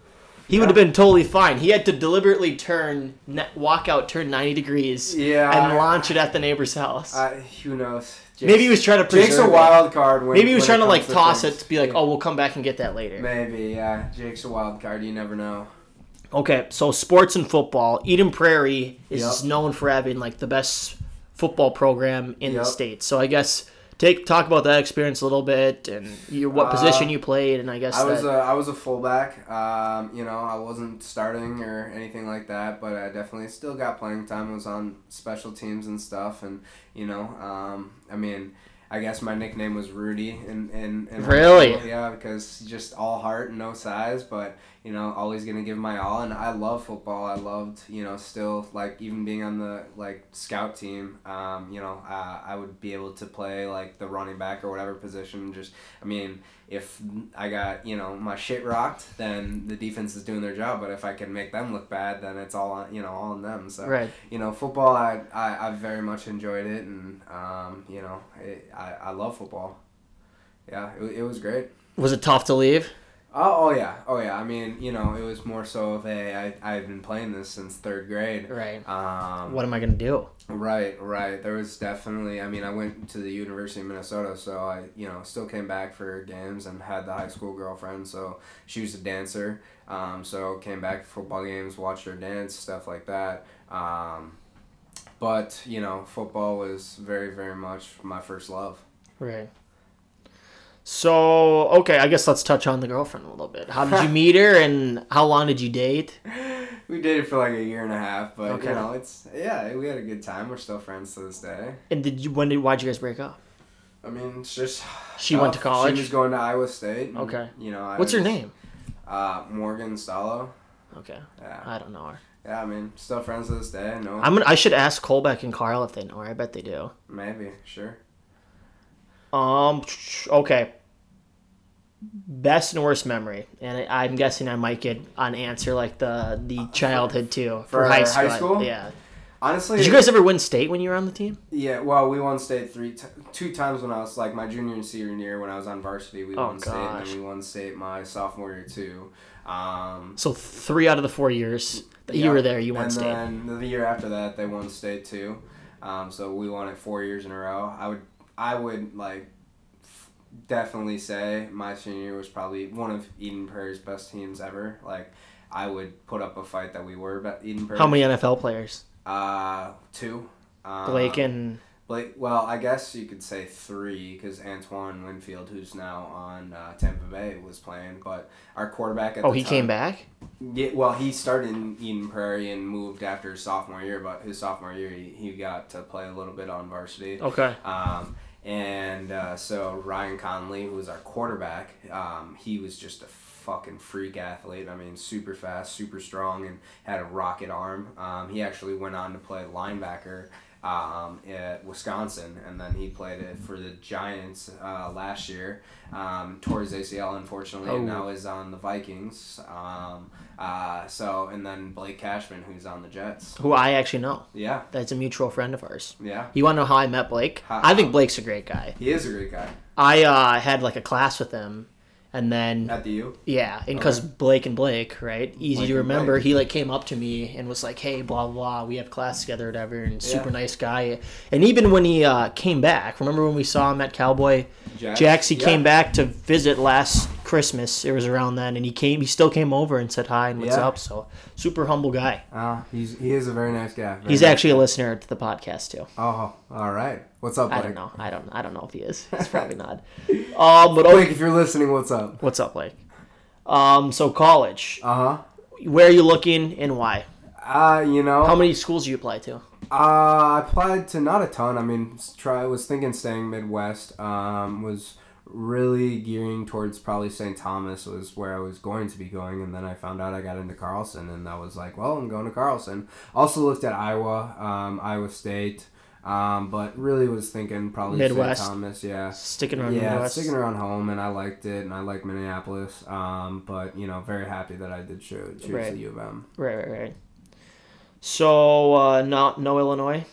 he would have been totally fine. He had to deliberately turn, ne- walk out, turn ninety degrees, Yeah. and launch it at the neighbor's house. Uh, who knows? Jake's, Maybe he was trying to preserve Jake's a wild card. When, Maybe he was trying to like comes toss things. it to be like, Yeah. oh, we'll come back and get that later. Maybe, yeah. Jake's a wild card. You never know. Okay, so sports and football. Eden Prairie is Yep. known for having like the best football program in the state. So I guess take talk about that experience a little bit and your, what Uh, position you played, and I guess I was that, a I was a fullback. Um, you know, I wasn't starting or anything like that, but I definitely still got playing time. I was on special teams and stuff, and you know, um, I mean. I guess my nickname was Rudy, and and, and Really? yeah, because just all heart and no size. But you know, always gonna give my all, and I love football. I loved, you know, still like even being on the like scout team. Um, you know, uh, I would be able to play like the running back or whatever position. Just, I mean, if I got you know my shit rocked, then the defense is doing their job. But if I can make them look bad, then it's all on you know all on them. So Right. you know, football, I, I, I very much enjoyed it, and um, you know, it, I, I love football. Yeah, it, it was great. Was it tough to leave? Oh, oh yeah, oh yeah. I mean, you know, it was more so of a I I've been playing this since third grade. Right. Um, What am I gonna do? Right, right. There was definitely. I mean, I went to the University of Minnesota, so I, you know, still came back for games and had the high school girlfriend. So she was a dancer. Um, so came back for football games, watched her dance, stuff like that. Um, but you know, football was very, very much my first love. Right. So okay, I guess let's touch on the girlfriend a little bit. How did you meet her, and how long did you date? We dated for like a year and a half, but Okay. you know, it's yeah, we had a good time. We're still friends to this day. And did you when did why'd you guys break up? I mean, it's just She went to college? She was going to Iowa State. and, Okay. You know, I What's her was- name? Uh, Morgan Stallo. Okay, Yeah. I don't know her. Yeah, I mean, still friends to this day. No, I'm gonna. I should ask Colbeck and Carl if they know her. I bet they do. maybe, sure. Um. Okay. Best and worst memory, and I'm guessing I might get an answer like the the childhood too for high high school. school? Yeah. Honestly, Did you guys ever win state when you were on the team? Yeah, well, we won state three, t- two times when I was like my junior and senior year when I was on varsity. We Oh, won state, and gosh. then we won state my sophomore year too. Um, So three out of the four years that you were there, you won and state. then the year after that, they won state too. Um, so we won it four years in a row. I would, I would like, definitely say my senior year was probably one of Eden Prairie's best teams ever. Like, I would put up a fight that we were be- Eden Prairie. How many NFL players? Uh, two. Uh, Blake and Blake, well, I guess you could say three because Antoine Winfield, who's now on uh, Tampa Bay, was playing. But our quarterback at oh, he time, came back. Yeah, well, he started in Eden Prairie and moved after his sophomore year. But his sophomore year, he, he got to play a little bit on varsity. Okay. Um, and uh, so Ryan Connelly, who was our quarterback, um, he was just a fucking freak athlete. I mean, super fast, super strong, and had a rocket arm. Um, he actually went on to play linebacker um, at Wisconsin, and then he played it for the Giants uh, last year. Um, tore his ACL, unfortunately, and Oh. now is on the Vikings. Um, uh, so, and then Blake Cashman, who's on the Jets. Who I actually know. Yeah, That's a mutual friend of ours. yeah. You want to know how I met Blake? How- I think Blake's a great guy. He is a great guy. I uh, had like a class with him, and then At the U. yeah, and because Blake and Blake, right, easy Blake to remember. He like came up to me and was like, "Hey, blah blah, blah we have class together, whatever." And super Yeah. nice guy. And even when he uh, came back, remember when we saw him at Cowboy Jack's? Jax? He Yeah. came back to visit last Christmas. It was around then, and he came. He still came over and said hi and what's Yeah. up. So super humble guy. Uh, he's he is a very nice guy. Very He's nice. actually a listener to the podcast too. Oh, all right. What's up, I don't know. I don't. I don't know if he is. He's probably not. Um, but oh, Blake, if you're listening, what's up? what's up, Blake? Um, so college. Uh huh. Where are you looking and why? Uh, you know, How many schools do you apply to? uh, I applied to not a ton. I mean, try. was thinking staying Midwest. Um, was really gearing towards probably St. Thomas was where I was going to be going, and then I found out I got into Carlson, and I was like, well, I'm going to Carlson. Also looked at Iowa, um, Iowa State, um, but really was thinking probably Midwest. St. Thomas. Yeah. Sticking around yeah, Midwest. sticking around home, and I liked it, and I like Minneapolis. Um, but you know, very happy that I did cho- choose Right. the U of M. Right, right, right. So, uh, not no Illinois.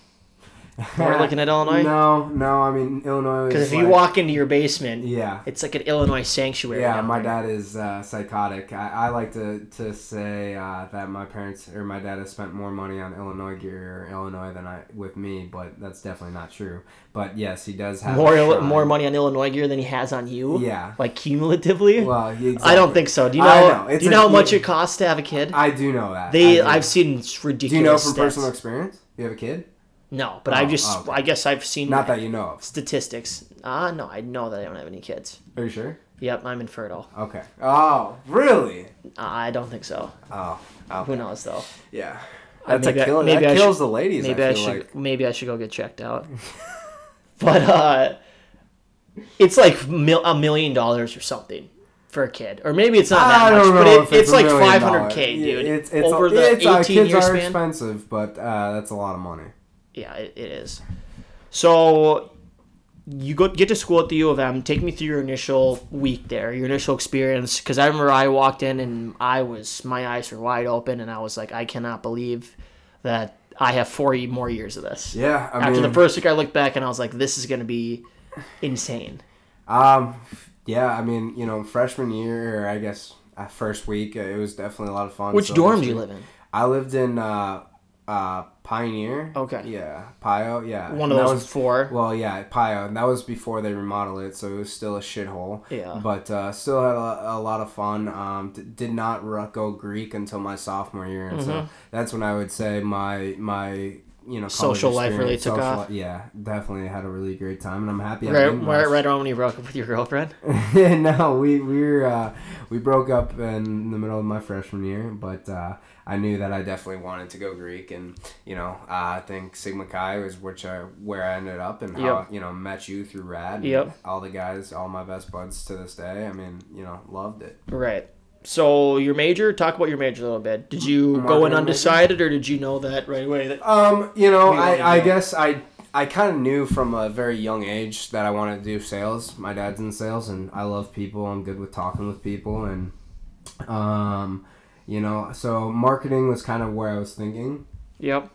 We're looking at Illinois No, no. I mean, Illinois. because if you walk into your basement, yeah, it's like an Illinois sanctuary. yeah. My there. dad is uh, psychotic. I, I like to to say uh, that my parents or my dad has spent more money on Illinois gear or Illinois than I with me, but that's definitely not true. But yes, he does have more a Ill- more money on Illinois gear than he has on you. Yeah. like cumulatively. Well, he I don't think so. Do you know? know. Do you a- know how much it costs to have a kid? I do know that. they. I've seen ridiculous. Do you know from stats. personal experience? You have a kid? No, but Oh, I've just. oh, okay. I guess I've seen Not that you know of. statistics. Ah, no, I know that I don't have any kids. Are you sure? Yep, I'm infertile. Okay. Oh, really? Uh, I don't think so. Oh, okay. Who knows though? Yeah. Uh, That's maybe I- a kill, maybe that I kills should- the ladies. Maybe I I, should. like. Maybe I should go get checked out. but uh, it's like mil- a million dollars or something for a kid, or maybe it's not that much, but it, if it's, like five hundred k, dude. It's, it's over a, the it's, uh, eighteen kids year are expensive, but uh, that's a lot of money. Yeah, it, it is. So you go get to school at the U of M. Take me through your initial week there, your initial experience. Because I remember I walked in and I was my eyes were wide open, and I was like, I cannot believe that I have four more years of this. Yeah, I After mean, the first week, I looked back and I was like, this is gonna be insane. Um, yeah, I mean, you know, freshman year, or I guess uh, first week, it was definitely a lot of fun. Which So dorm do you live in? I lived in uh, uh, Pioneer. Okay. Yeah, Pio. Yeah, One of those was four. Well, yeah, Pio, and that was before they remodeled it, so it was still a shithole. Yeah. But uh, still had a, a lot of fun. Um, d- did not go Greek until my sophomore year, and Mm-hmm. so that's when I would say my my you know Social life really took social off. yeah, definitely had a really great time, and I'm happy. I Right, right, right around when you broke up with your girlfriend. no, we we were uh, we broke up in the middle of my freshman year, but uh, I knew that I definitely wanted to go Greek, and you know uh, I think Sigma Chi was which I where I ended up, and how Yep. you know met you through Rad. and Yep. All the guys, all my best buds to this day. I mean, you know, loved it. Right. So your major, talk about your major a little bit. Did you go in undecided, or did you know that right away? That Um, you know, I, I guess I I kind of knew from a very young age that I wanted to do sales. My dad's in sales, and I love people. I'm good with talking with people, and um, you know, so marketing was kind of where I was thinking. Yep.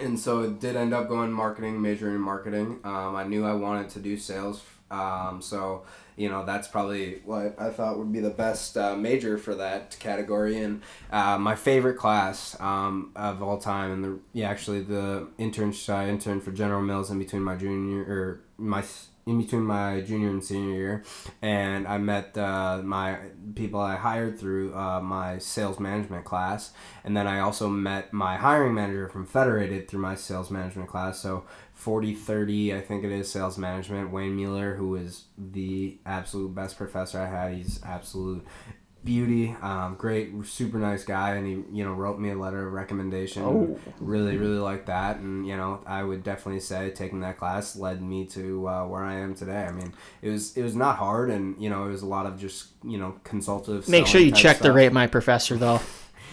and so it did end up going marketing, majoring in marketing. Um, I knew I wanted to do sales, um, so you know that's probably what I thought would be the best uh, major for that category. And uh, my favorite class um, of all time, and the yeah, actually the intern I interned for General Mills in between my junior or my in between my junior and senior year, and I met uh, my people I hired through uh, my sales management class, and then I also met my hiring manager from Federated through my sales management class. So 40 30, I think it is sales management. Wayne Mueller, who is the absolute best professor I had, he's absolute beauty, um, great, super nice guy, and he you know wrote me a letter of recommendation. Oh. Really, really like that, and you know I would definitely say taking that class led me to uh, where I am today. I mean, it was it was not hard, and you know it was a lot of just you know consultative. Make sure you check the rate my professor though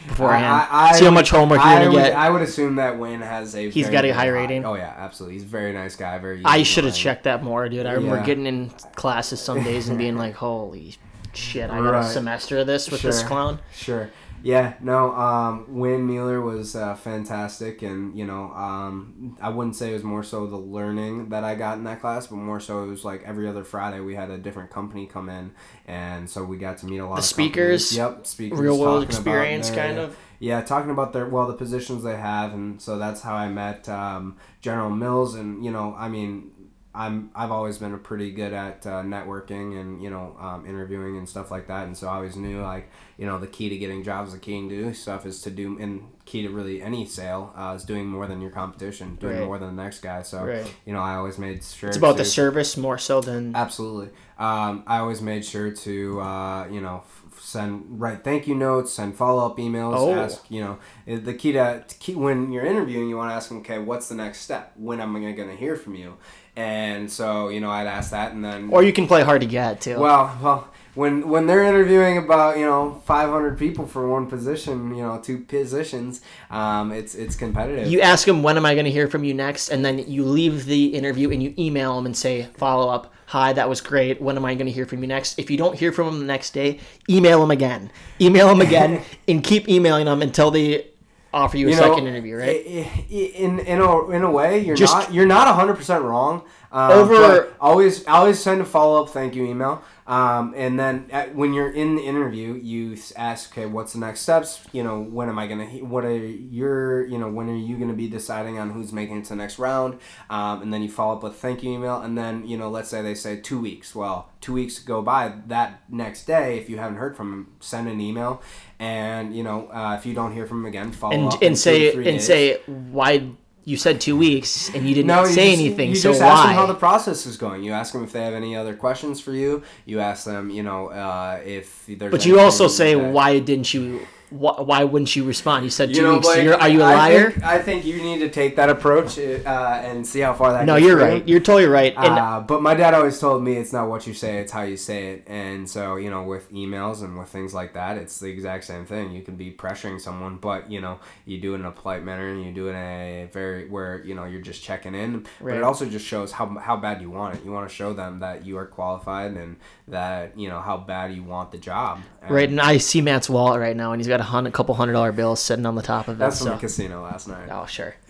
beforehand. I- I- See how much homework you're gonna would, get. I would assume that Wayne has a. He's got a high rating? Oh yeah, absolutely. He's a very nice guy. Very. I should have checked that more, dude. I remember Yeah. getting in classes some days and being like, "Holy shit! I got a semester of this with this clown." Sure. Yeah, no, um, Wayne Mueller was uh, fantastic, and you know, um, I wouldn't say it was more so the learning that I got in that class, but more so it was like every other Friday we had a different company come in, and so we got to meet a lot The of speakers, companies. Yep, speakers, Real world experience, their- kind of. Yeah, talking about their well the positions they have, and so that's how I met um, General Mills, and you know, I mean, I'm I've always been pretty good at uh, networking and you know um, interviewing and stuff like that, and so I always knew like you know the key to getting jobs, the key to do stuff is to do and key to really any sale uh, is doing more than your competition, doing Right. more than the next guy. So Right. you know I always made sure It's about the service more so than Absolutely. Um, I always made sure to, uh, you know, f- send write thank you notes, send follow up emails. Oh. Ask, you know, the key to, to key, when you're interviewing, you want to ask them, okay, what's the next step? When am I going to hear from you? And so, you know, I'd ask that, and then, or you can play hard to get too. well, well, when when they're interviewing about you know 500 people for one position, you know, two positions, um, it's it's competitive. you ask them when am I going to hear from you next, and then you leave the interview and you email them and say follow up. Hi, that was great. When am I going to hear from you next? If you don't hear from them the next day, email them again. Email them again, and keep emailing them until they offer you a you know, second interview. Right? In in a in a way, you're Just- not you're not hundred percent wrong. Um, Over- always always send a follow up thank you email. Um, and then at, when you're in the interview, you ask, okay, what's the next steps? You know, when am I gonna? What are your? You know, when are you gonna be deciding on who's making it to the next round? Um, and then you follow up with thank you email, and then you know, let's say they say two weeks. Well, two weeks go by. That next day, if you haven't heard from them, send an email, and you know, uh, if you don't hear from them again, follow and up and say and days. say why you said two weeks and you didn't No, you say just, anything. You so just ask them why? how the process is going. You ask them if they have any other questions for you. You ask them, you know, uh, if there's. but you also say that- why didn't you Wh- why wouldn't you respond? You said two You know, weeks. Blake, you're, are you a liar? think, I think you need to take that approach uh, and see how far that. Goes. No, you're you. right. You're totally right. And Uh, but my dad always told me it's not what you say, it's how you say it. And so, you know, with emails and with things like that, it's the exact same thing. You can be pressuring someone, but, you know, you do it in a polite manner and you do it in a very, where, you know, you're just checking in. But it also just shows how, how bad you want it. You want to show them that you are qualified and that, you know, how bad you want the job. And right, and I see Matt's wallet right now, and he's got a hundred, couple hundred dollar bills sitting on the top of it. That's from so. the casino last night. Oh, sure.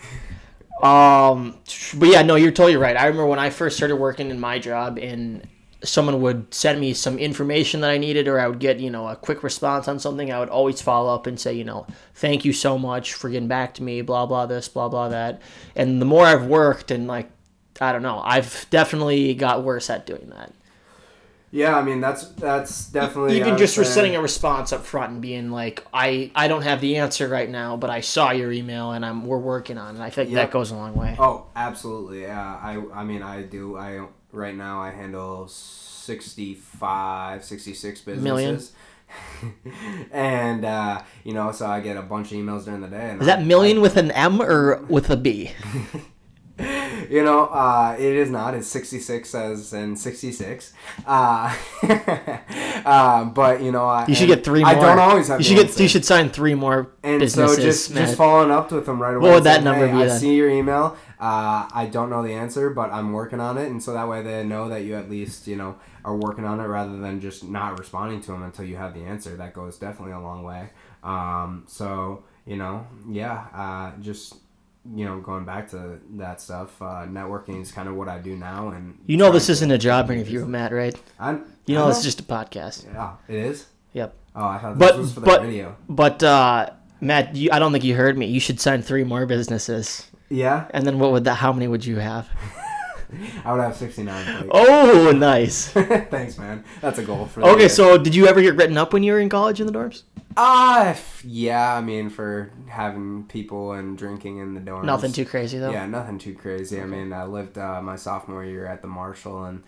Um, but yeah, no, you're totally right. I remember when I first started working in my job, and someone would send me some information that I needed, or I would get, you know, a quick response on something. I would always follow up and say, you know, thank you so much for getting back to me, blah, blah, this, blah, blah, that. And the more I've worked, and like, I don't know, I've definitely got worse at doing that. Yeah, I mean, that's that's definitely. Even just for sending a response up front and being like, I, I don't have the answer right now, but I saw your email and I'm we're working on it. I think Yep. that goes a long way. Oh, absolutely. Yeah, I I mean, I do. I right now I handle 65, 66 businesses. Million? and uh, you know, so I get a bunch of emails during the day. And Is that I- million with an M or with a B? You know, uh, it is not. It's 66 as in 66. Uh, uh, but you know, I, You should get three more. I don't always have. You should get. answer. You should sign three more And businesses. so just just following up with them right away. What would that saying, number hey, be I then? see your email. Uh, I don't know the answer, but I'm working on it, and so that way they know that you at least you know are working on it rather than just not responding to them until you have the answer. That goes definitely a long way. Um, so you know, yeah, uh, just you know, going back to that stuff, uh, networking is kind of what I do now, and you know this isn't a job interview, Matt, right? I'm. You know I this is just a podcast. yeah, it is. Yep. Oh, I thought But- this was for the video. But uh, Matt, you, I don't think you heard me. You should sign three more businesses, Yeah, and then what would that? How many would you have? I would have 69. Like, Oh, nice. Thanks, man. That's a goal for. Okay, so did you ever get written up when you were in college in the dorms? Uh, yeah, I mean, for having people and drinking in the dorms. Nothing too crazy though. Yeah, nothing too crazy. I mean, I lived uh, my sophomore year at the Marshall, and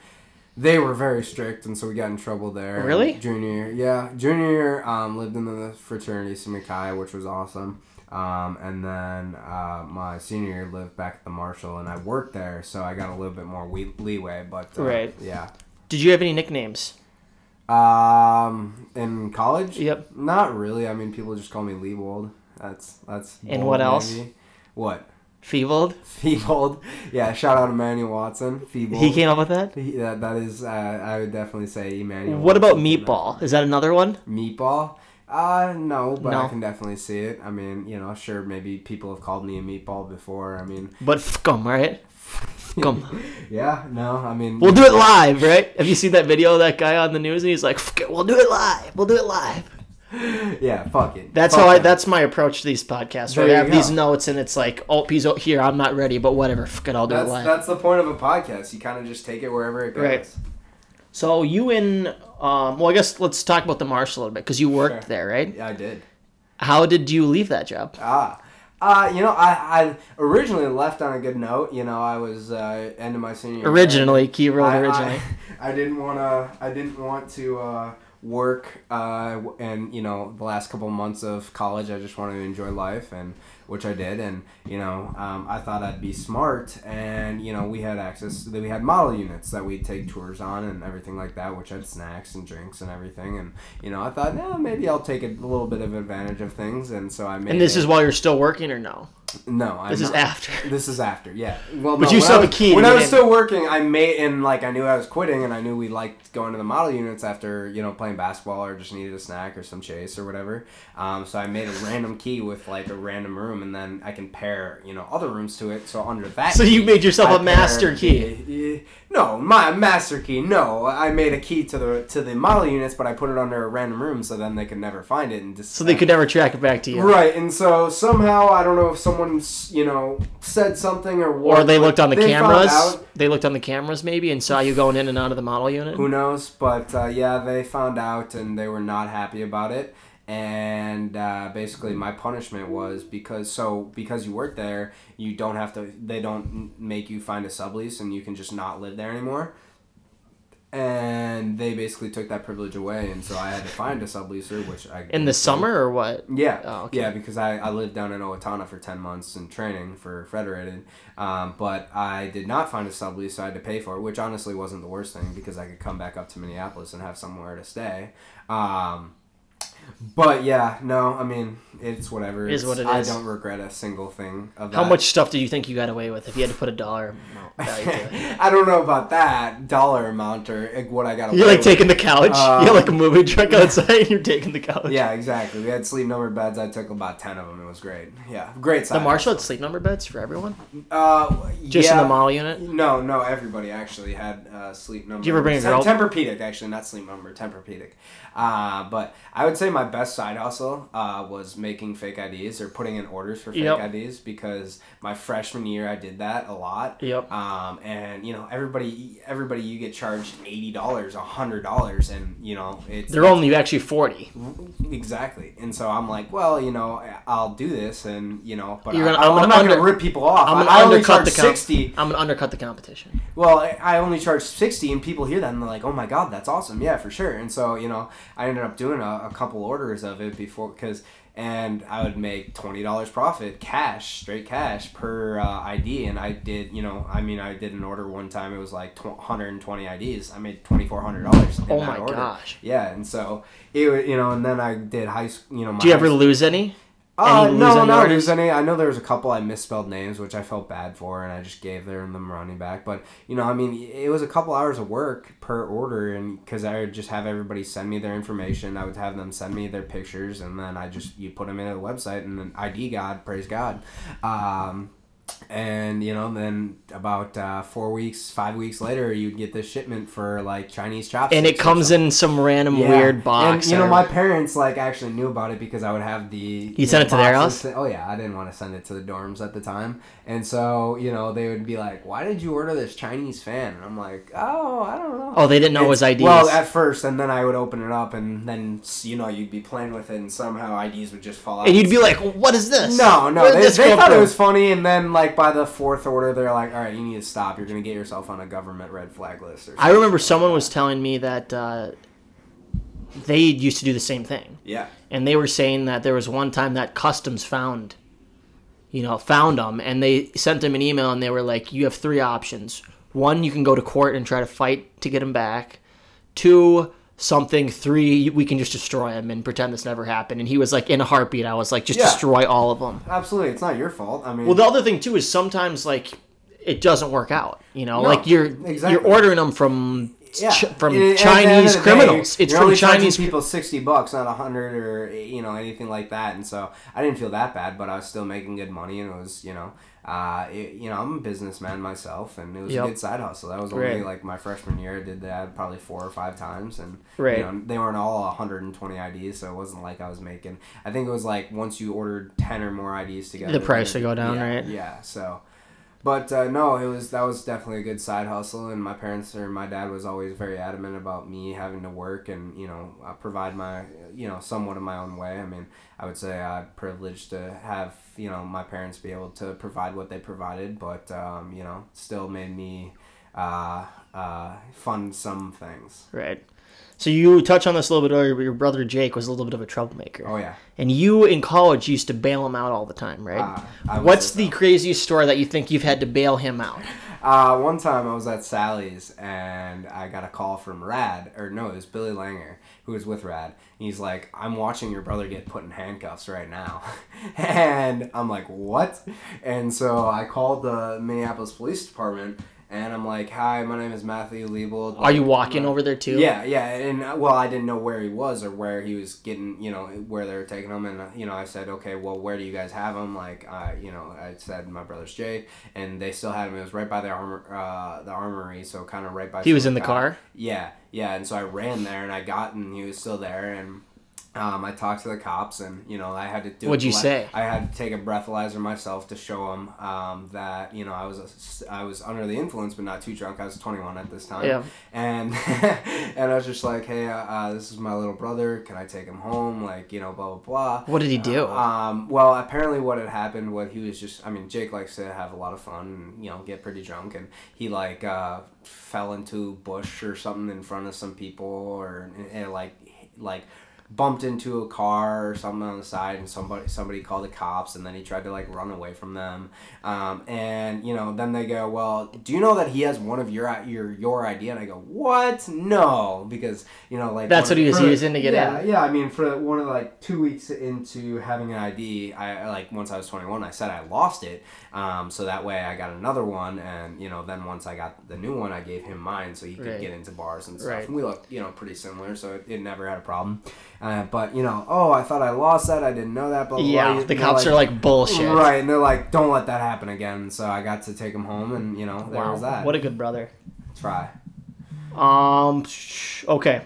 they were very strict, and so we got in trouble there. Really? Junior year, yeah. Junior year, um, lived in the fraternity Sigma Chi, which was awesome. Um, and then uh, my senior year lived back at the Marshall, and I worked there, so I got a little bit more we- leeway. But uh, Right. yeah. Did you have any nicknames? Um, in college, Yep. not really. I mean, people just call me Leebold. That's that's. And what else? maybe. What? Feebled. Feebold. Yeah, shout out to Emmanuel Watson. Feebold. He came up with that. He, that, that is, uh, I would definitely say Emmanuel. What about Watson up meatball? Is that another one? Meatball? Uh, no, but No. I can definitely see it. I mean, you know, sure, maybe people have called me a meatball before. I mean, But scum, right? Scum. yeah, no, I mean, We'll do it live, right? Have you seen that video of that guy on the news? And he's like, it, "We'll do it live. We'll do it live." yeah, fuck it. That's Fuck how I. That's my approach to these podcasts. Where I you have these notes, and it's like, "Oh, he's here. I'm not ready, but whatever. Fuck it, I'll do That's, it live." that's the point of a podcast. You kind of just take it wherever it goes. Right. So you in? Um, well, I guess let's talk about the marsh a little bit because you worked Sure. there, right? Yeah, I did. How did you leave that job? Ah. Uh, you know, I, I originally left on a good note. You know, I was uh, end of my senior year. Originally, keyword I, originally. I, I didn't want to. I didn't want to uh, work. Uh, and you know, the last couple months of college, I just wanted to enjoy life, and which I did. And you know, um, I thought I'd be smart, and you know, we had access. That we had model units that we'd take tours on and everything like that, which had snacks and drinks and everything. And you know, I thought, no, maybe I'll take a little bit of advantage of things, and so I made. and this it- is while you're still working, or no? no, I'm This is not. after. This is after, yeah. Well, But no, you saw still I have a was- key When I was still working, I made and like I knew I was quitting, and I knew we liked going to the model units after you know playing basketball or just needed a snack or some chase or whatever. Um, so I made a random key with like a random room, and then I can pair you know other rooms to it. So under that, So you made yourself I a master paired key. no, my master key. No, I made a key to the to the model units, but I put it under a random room so then they could never find it and just So they could never track it back to you. Right, and so somehow I don't know if someone's you know said something or what. Or they looked on the they cameras. They looked on the cameras maybe and saw you going in and out of the model unit. Who knows? But uh, yeah, they found out and they were not happy about it. And uh, basically, my punishment was because so because you work there, you don't have to. They don't make you find a sublease, and you can just not live there anymore. and they basically took that privilege away, and so I had to find a subleaser, which I In the summer or what? yeah, Oh, okay. yeah, because I, I lived down in Owatonna for ten months in training for Federated, um, but I did not find a sublease, so I had to pay for it, which honestly wasn't the worst thing because I could come back up to Minneapolis and have somewhere to stay. Um, but yeah, no, I mean it's whatever. It is what it I is. don't regret a single thing of that. How much stuff do you think you got away with if you had to put a dollar amount value to it? I don't know about that dollar amount or what I got. You're like with. taking the couch. Uh, You're like a movie truck outside. and You're taking the couch. Yeah, exactly. We had sleep number beds. I took about ten of them. It was great. Yeah, great. Size. The side Marshall had sleep number beds for everyone, Uh, just yeah. in the mall unit. No, no, everybody actually had uh, sleep number. Did you ever bring a girl? Tempur-Pedic, actually, not sleep number, Tempur-Pedic. Uh, but I would say my best side hustle uh, was making fake IDs or putting in orders for fake Yep. IDs because my freshman year I did that a lot. Yep. Um, and you know everybody, everybody, you get charged eighty dollars, hundred dollars, and you know it's They're only actually forty. Exactly, and so I'm like, well, you know, I'll do this, and you know, but You're I, gonna- I'm I'm, gonna not gonna rip people off. I'm gonna I only undercut charge the sixty. I'm gonna undercut the competition. Well, I- I only charge sixty, and people hear that and they're like, "Oh my god, that's awesome! Yeah, for sure." And so you know, I ended up doing a, a couple orders of it before because, and I would make twenty dollars profit, cash, straight cash per uh, ID, and I did, you know, I mean, I did an order one time. It was like tw- 120 IDs. I made twenty four hundred dollars. Oh my gosh. Yeah, and so it, you know, and then I did high school. You know, my Do you ever lose any? Uh, Any no, lose any not lose any. I know there was a couple I misspelled names, which I felt bad for, and I just gave them them running back. But you know, I mean, it was a couple hours of work per order, and because I would just have everybody send me their information, I would have them send me their pictures, and then I just you put them into the website, and then ID God, praise God. Um, and you know, then about uh, four weeks, five weeks later, you'd get this shipment for like Chinese chopsticks, And it comes in some random Yeah. weird box. And you know, my parents like actually knew about it because I would have the. You, sent know, it to their house? to- oh yeah, I didn't want to send it to the dorms at the time, and so you know they would be like, "Why did you order this Chinese fan?" And I'm like, "Oh, I don't know." oh, they didn't know it It's- was IDs. Well, at first, and then I would open it up, and then you know you'd be playing with it, and somehow IDs would just fall out. and you'd be like, "What is this?" No, no, Where they, they thought it was funny, and then like by the fourth order, they're like, "All right, you need to stop. You're gonna get yourself on a government red flag list." Or I remember someone was telling me that uh, they used to do the same thing, Yeah. and they were saying that there was one time that customs found, you know, found them, and they sent them an email, and they were like, "You have three options. One, you can go to court and try to fight to get them back. Two." Something three, we can just destroy him and pretend this never happened. And he was like, in a heartbeat, I was like, just Yeah. destroy all of them. Absolutely, it's not your fault. I mean, Well, the other thing too is sometimes like it doesn't work out. You know, No, like you're exactly. you're ordering them from Yeah. Ch- from And at the end Chinese of the day, criminals. it's from Chinese. people sixty bucks, not a hundred or you know anything like that. And so I didn't feel that bad, but I was still making good money, and it was you know, uh, it, you know, I'm a businessman myself, and it was Yep. a good side hustle. That was only Right. like my freshman year. I did that probably four or five times, and Right. you know, they weren't all 120 IDs, so it wasn't like I was making. I think it was like once you ordered ten or more IDs together, The price would go down, yeah, right? Yeah, so. But uh, no, it was that was definitely a good side hustle, and my parents or my dad was always very adamant about me having to work and you know uh, provide my you know somewhat of my own way. I mean, I would say I'm privileged to have you know my parents be able to provide what they provided, but um, you know still made me uh, uh, fund some things. Right. So you touched on this a little bit earlier, but your brother Jake was a little bit of a troublemaker. Oh yeah. And you in college used to bail him out all the time, right? Uh, What's the craziest story that you think you've had to bail him out? Uh, one time I was at Sally's and I got a call from Rad, or no, it was Billy Langer who was with Rad. He's like, I'm watching your brother get put in handcuffs right now. and I'm like, what? And so I called the Minneapolis Police Department and I'm like, hi, my name is Matthew Liebold. Are you walking over there too? Yeah, yeah, and uh, well, I didn't know where he was or where he was getting, you know, where they were taking him, and uh, you know, I said, okay, well, where do you guys have him? Like, I, you know, I said my brother's Jay, and they still had him. It was right by the armor, uh, the armory, so kind of right by. He was in the Silicon. car? Yeah, yeah, and so I ran there and I got, and he was still there, and Um, I talked to the cops, and you know I had to do. What'd you ble- say? I had to take a breathalyzer myself to show them um, that you know I was a, I was under the influence, but not too drunk. I was 21 at this time. Yeah. And and I was just like, hey, uh, uh, this is my little brother. Can I take him home? Like you know, blah blah blah. What did he do? Um, well, apparently, what had happened, was he was just, I mean, Jake likes to have a lot of fun and, you know, get pretty drunk. And he, like, uh, fell into a bush or something in front of some people or, and, like, like, bumped into a car or something on the side and somebody somebody called the cops and then he tried to like run away from them um, and you know then they go well do you know that he has one of your your your ID and I go what no because you know like That's what he was for- using to get yeah, in? yeah, I mean, for one of like two weeks into having an ID, I like once I was twenty one, I said I lost it, um, so that way I got another one, and you know, then once I got the new one, I gave him mine so he could Right. get into bars and stuff. Right. And we looked, you know, pretty similar, so it, it never had a problem. Uh, but you know, oh, I thought I lost that, I didn't know that. Blah, blah, yeah, blah. the cops are like bullshit. Right, and they're like, "Don't let that happen again." So I got to take him home, and you know, there Wow, was that. what a good brother. try? Um, okay.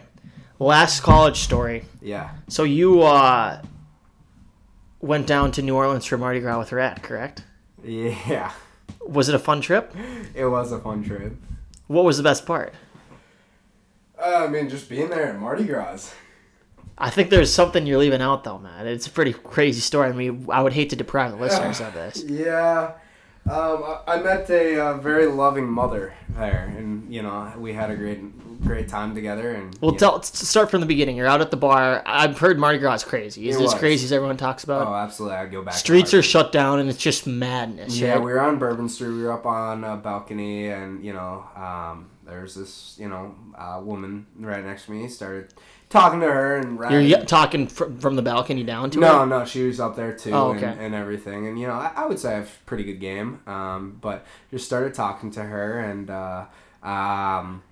Last college story. Yeah, So you uh went down to New Orleans for Mardi Gras with Rad, correct? yeah. Was it a fun trip? It was a fun trip. What was the best part? Uh, I mean, just being there at Mardi Gras. I think there's something you're leaving out though, man. It's a pretty crazy story. I mean, I would hate to deprive the listeners of this. Yeah. Um, I I met a uh, very loving mother there, and you know we had a great, great time together. And Well, tell start from the beginning. You're out at the bar. I've heard Mardi Gras is crazy. Is It it as crazy as everyone talks about? oh, absolutely, I'd go back. Streets are shut down and it's just madness. Yeah, right? we were on Bourbon Street. We were up on a balcony, and you know, um, there's this you know uh, woman right next to me. Started talking to her and Rad. You're y- talking fr- from the balcony down to No, her? no, no, she was up there too Oh, and, okay. and everything. And, you know, I, I would say I have a pretty good game. Um, but just started talking to her and, uh, um,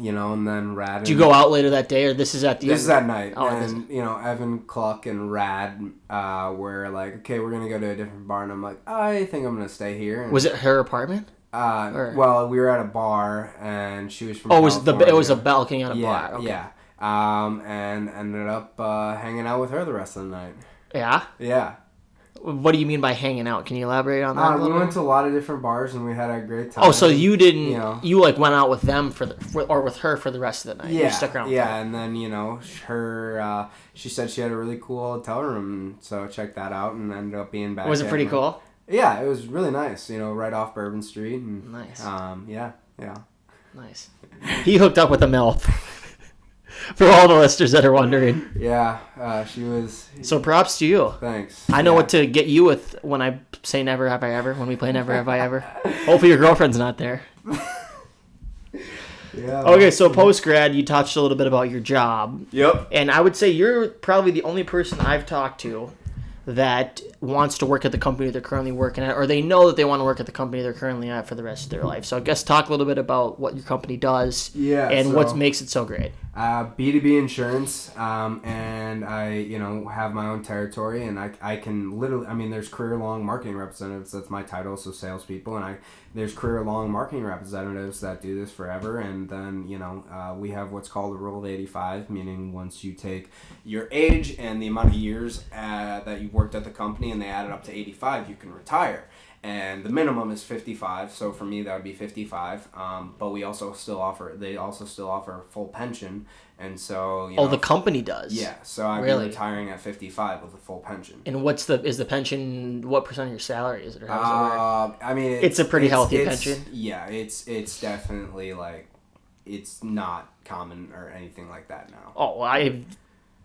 you know, and then Rad. Did you go out later that day, or this is at the This end? is at night. Oh, and, you know, Evan, Cluck, and Rad uh, were like, okay, we're going to go to a different bar. And I'm like, I think I'm going to stay here. And, Was it her apartment? uh, or- well, we were at a bar and she was from Oh, it was the it was a balcony on a yeah, bar. Okay. Yeah. Um, and ended up uh, hanging out with her the rest of the night. Yeah. Yeah. What do you mean by hanging out? Can you elaborate on that? Uh, we went to a lot of different bars and we had a great time. Oh, so you didn't you know. you like went out with them for the for, or with her for the rest of the night? yeah, you stuck around. yeah, her. and then you know her. Uh, she said she had a really cool hotel room, so checked that out and ended up being back. Was it pretty cool? Yeah, it was really nice. You know, right off Bourbon Street. And, Nice. Um, yeah, yeah. Nice. He hooked up with a MILF. For all the listeners that are wondering. Yeah, uh, she was. So props to you. Thanks. I know yeah. what to get you with when I say never have I ever, when we play never have I ever. Hopefully your girlfriend's not there. Yeah. Okay, so post grad, you touched a little bit about your job. Yep. And I would say you're probably the only person I've talked to that wants to work at the company they're currently working at, or they know that they want to work at the company they're currently at for the rest of their life. So I guess talk a little bit about what your company does Yeah, and what makes it so great. uh, B2B insurance, um, and I, you know, have my own territory, and I, I can literally, I mean, there's career long marketing representatives. That's my title, so salespeople, and I, there's career long marketing representatives that do this forever, and then you know, uh, we have what's called the rule of 85, meaning once you take your age and the amount of years uh, that you worked at the company, and they add it up to 85, you can retire and the minimum is 55 so for me that would be 55 um, but we also still offer they also still offer full pension and so you Oh, know, the company does. yeah so i'd Really? be retiring at 55 with a full pension And what's the is the pension? What percent of your salary is it? Or how does it work? uh, i mean It's a pretty healthy it's- pension. yeah it's it's definitely like it's not common or anything like that now Oh, I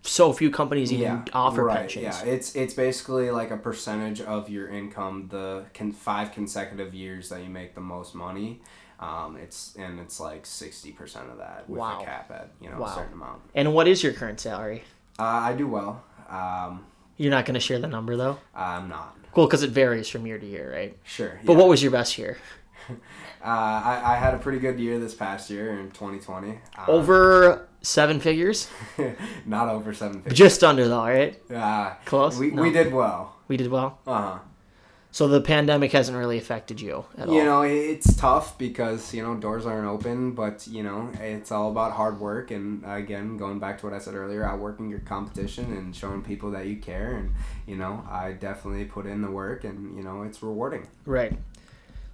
so few companies even offer right, pensions. Yeah, it's it's basically like a percentage of your income the con- five consecutive years that you make the most money. Um, it's and it's like sixty percent of that with Wow. a cap at you know Wow. a certain amount. And what is your current salary? Uh, I do well. Um, You're not going to share the number though. I'm not Cool, because it varies from year to year, right? sure. But yeah. what was your best year? Uh, I, I had a pretty good year this past year in 2020. Uh, Over seven figures? not over seven figures. Just under though, right? Uh, Close? We, No. we did well. We did well. Uh huh. So the pandemic hasn't really affected you at all. You know, it's tough because you know doors aren't open, but you know it's all about hard work and again going back to what I said earlier, outworking your competition and showing people that you care. And you know, I definitely put in the work, and you know it's rewarding. Right.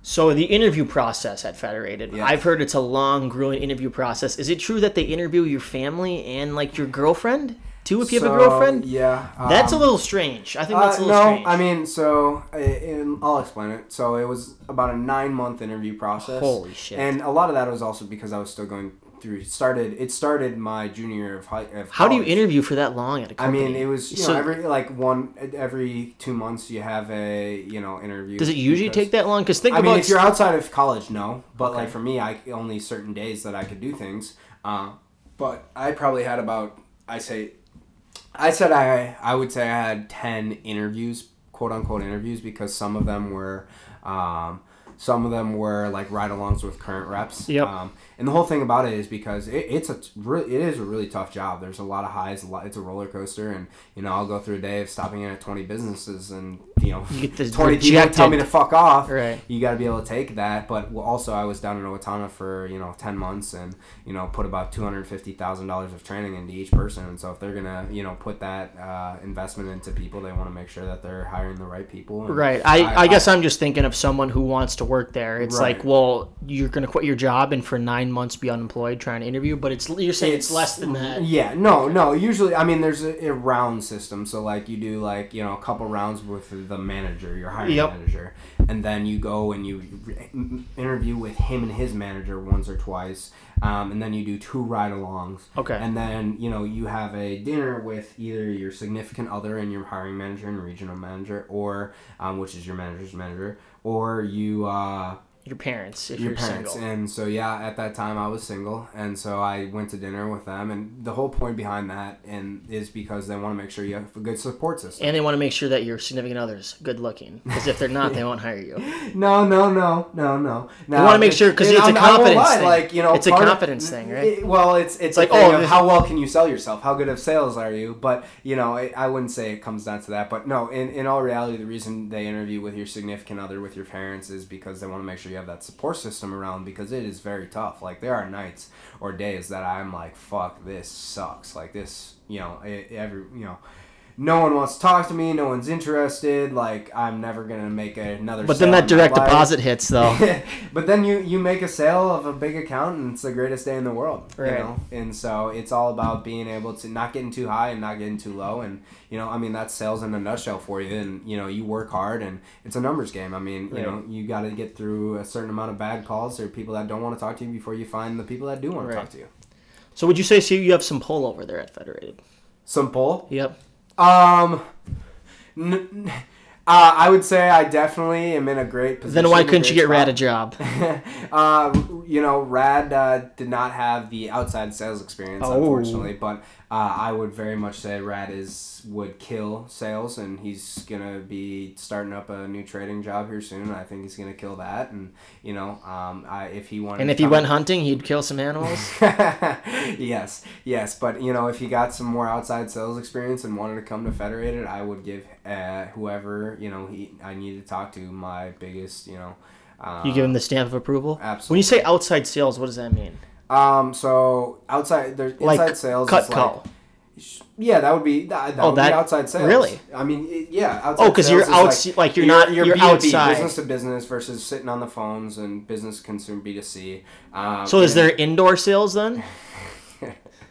So the interview process at Federated. I've heard it's a long, grueling interview process. Is it true that they interview your family and like your girlfriend too? If you have a girlfriend, yeah, that's a um, little strange. I think that's a Uh, little no, strange. I mean, so uh, in, I'll explain it. So it was about a nine month interview process. Holy shit. And a lot of that was also because I was still going through. Started it started my junior year of high. Of How do you interview for that long at a I company? I mean, it was you So- know every like one every two months you have a you know interview. Does it usually because- take that long? Because think I about mean, if you're outside of college, no. But Okay. like for me, I only certain days that I could do things. Uh, but I probably had about I say, I said I I would say I had ten interviews, quote unquote interviews, because some of them were. Um, some of them were like ride-alongs with current reps. Yep. Um, and the whole thing about it is because it, it's a really, it is a really tough job. There's a lot of highs, a lot. It's a roller coaster, and you know I'll go through a day of stopping in at 20 businesses, and you know You get the 20 people tell me to fuck off Right. you got to be able to take that. But also, I was down in Owatonna for you know ten months, and you know put about two hundred fifty thousand dollars of training into each person. And so if they're gonna you know put that uh, investment into people, they want to make sure that they're hiring the right people. And Right. I, I, guess I, am just thinking of someone who wants to work there. It's Right. like, well, you're going to quit your job and for nine months be unemployed trying to interview, but it's you're saying it's, less than that. Yeah, no, no. Usually, I mean, there's a, a round system. So, like, you do like you know a couple rounds with the manager, your hiring Yep. manager, and then you go and you re- interview with him and his manager once or twice, um, and then you do two ride-alongs. Okay. And then you know you have a dinner with either your significant other and your hiring manager and regional manager, or um, which is your manager's manager, or you. Uh, Your parents, if your you're parents single. and so yeah at that time i was single and so i went to dinner with them and the whole point behind that and is because they want to make sure you have a good support system And they want to make sure that your significant other's good looking. Because if they're not, they won't hire you. no no no no no They wanna make sure- 'cause it's a I'm- I won't confidence lie, thing. like you know It's a part of- confidence thing, right? it- well it's it's like, oh, how well can you sell yourself how good of sales are you but you know I, I wouldn't say it comes down to that but no in, in all reality the reason they interview with your significant other with your parents is because they want to make sure you have that support system around because it is very tough. Like there are nights or days that i'm like fuck this sucks. Like this you know it, every you know no one wants to talk to me. No one's interested. Like i'm never gonna make another But then that direct deposit hits, though. but then you you make a sale of a big account and it's the greatest day in the world Right. you know? And so it's all about being able to not getting too high and not getting too low. And you know i mean that's sales in a nutshell for you. And you know you work hard and it's a numbers game. I mean you know you got to get through a certain amount of bad calls or people that don't want to talk to you before you find the people that do want Right. to talk to you. So would you say so you have some pull over there at Federated? some pull? Yep. Um n- uh, I would say I definitely am in a great position. Then why couldn't you get Rad a job? uh, you know, Rad uh, did not have the outside sales experience, Oh. unfortunately. But uh, I would very much say Rad is would kill sales, and he's gonna be starting up a new trading job here soon. I think he's gonna kill that, and you know, um, I, if he wanted, And if he went hunting, he'd kill some animals. yes, yes, but you know, if he got some more outside sales experience and wanted to come to Federated, I would give uh, whoever you know he I need to talk to my biggest you know. You give him the stamp of approval. Absolutely. When you say outside sales, what does that mean? Um. So outside, there's inside Like sales. cut is like, call. yeah, that would be that, that Oh, would that- be outside sales. really? I mean, it, yeah. Outside Oh, 'cause you're is outs- like, you're not- you're B2B, outside. business to business versus sitting on the phones and business consumer B two C. Um, So is and- there indoor sales then?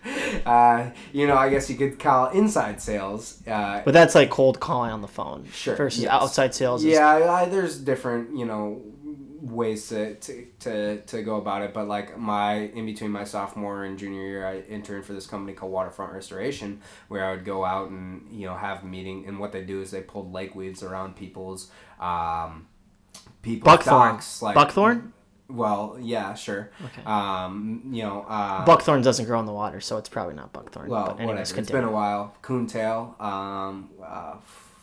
uh, you know, I guess you could call inside sales. Uh, But that's like cold calling on the phone. Sure, Versus yes. outside sales. is- yeah, I, there's different, you know, ways to, to, to, to go about it. But like my, in between my sophomore and junior year, I interned for this company called Waterfront Restoration, where I would go out and, you know, have a meeting. And what they do is they pulled lake weeds around people's, um, people's Buckthorn. docks. Like, Buckthorn? Well, yeah, sure. Okay. Um, you know, uh, Buckthorn doesn't grow in the water, so it's probably not buckthorn. well, but anyways. It's been a while. Coontail. Um, uh,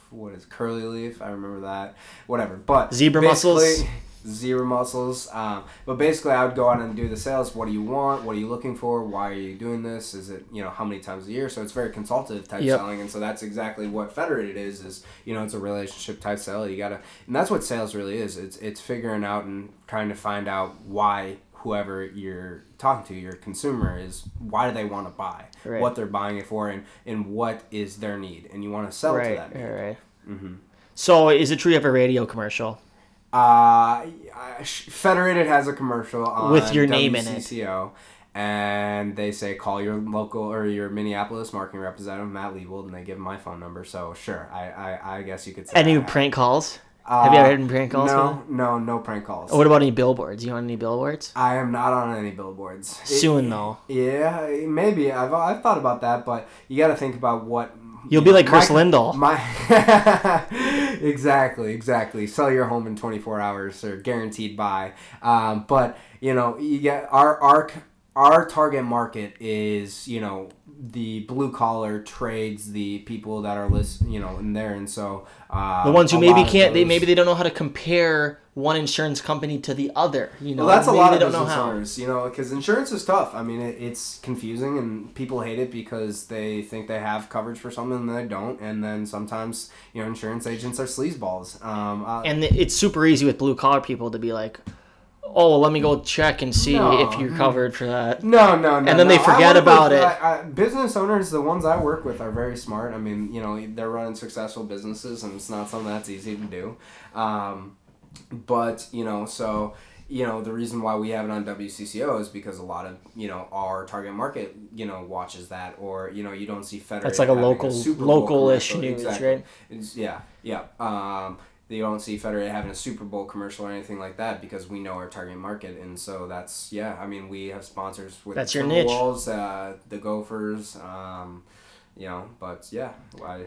what is curly leaf? I remember that. Whatever. But Zebra mussels? Zero muscles. Um, but basically, I would go out and do the sales. What do you want? What are you looking for? Why are you doing this? Is it you know how many times a year? So it's very consultative type Yep. selling, and so that's exactly what federated is. Is you know it's a relationship type sale. You gotta, and that's what sales really is. It's it's figuring out and trying to find out why whoever you're talking to, your consumer, is why do they want to buy, Right. what they're buying it for, and and what is their need, and you want to sell to Right. that. need. Right. Right. Mm-hmm. So is it true you have a radio commercial? Uh, Federated has a commercial on With your name in it. And they say call your local or your Minneapolis marketing representative Matt Liebold, and they give my phone number. So sure, I I, I guess you could say. Any I- prank calls? have you ever had any prank calls? No, no, no prank calls. What about any billboards? You on any billboards? I am not on any billboards. Soon though. Yeah, maybe I've I've thought about that, but you got to think about what. You'll you be like Chris my- Lindahl. My exactly, exactly. Sell your home in 24 hours or guaranteed buy. Um, but you know, you get our our our target market is you know the blue collar trades, the people that are list, you know, in there, and so uh, The ones who maybe can't. They maybe they don't know how to compare one insurance company to the other. You know, Well, that's a lot they of don't know business how. owners, you know, because insurance is tough. I mean, it, it's confusing, and people hate it because they think they have coverage for something and they don't. And then sometimes, you know, insurance agents are sleazeballs. Um, uh, And it's super easy with blue collar people to be like, "Oh, well, let me go check and see No. if you're covered for that." no, no, no. And then no. they forget about with, it. I, I, business owners, the ones I work with, are very smart. I mean, you know, they're running successful businesses, and it's not something that's easy to do. Um, but you know, so you know, the reason why we have it on WCCO is because a lot of you know our target market, you know, watches that, or you know, you don't see federal. That's like a local- local-ish news, exactly. right? It's, yeah, yeah. Um, you don't see Federated having a Super Bowl commercial or anything like that because we know our target market, and so that's yeah. I mean, we have sponsors with That's the your niche. Timberwolves, uh, the Gophers, um, you know, but yeah, why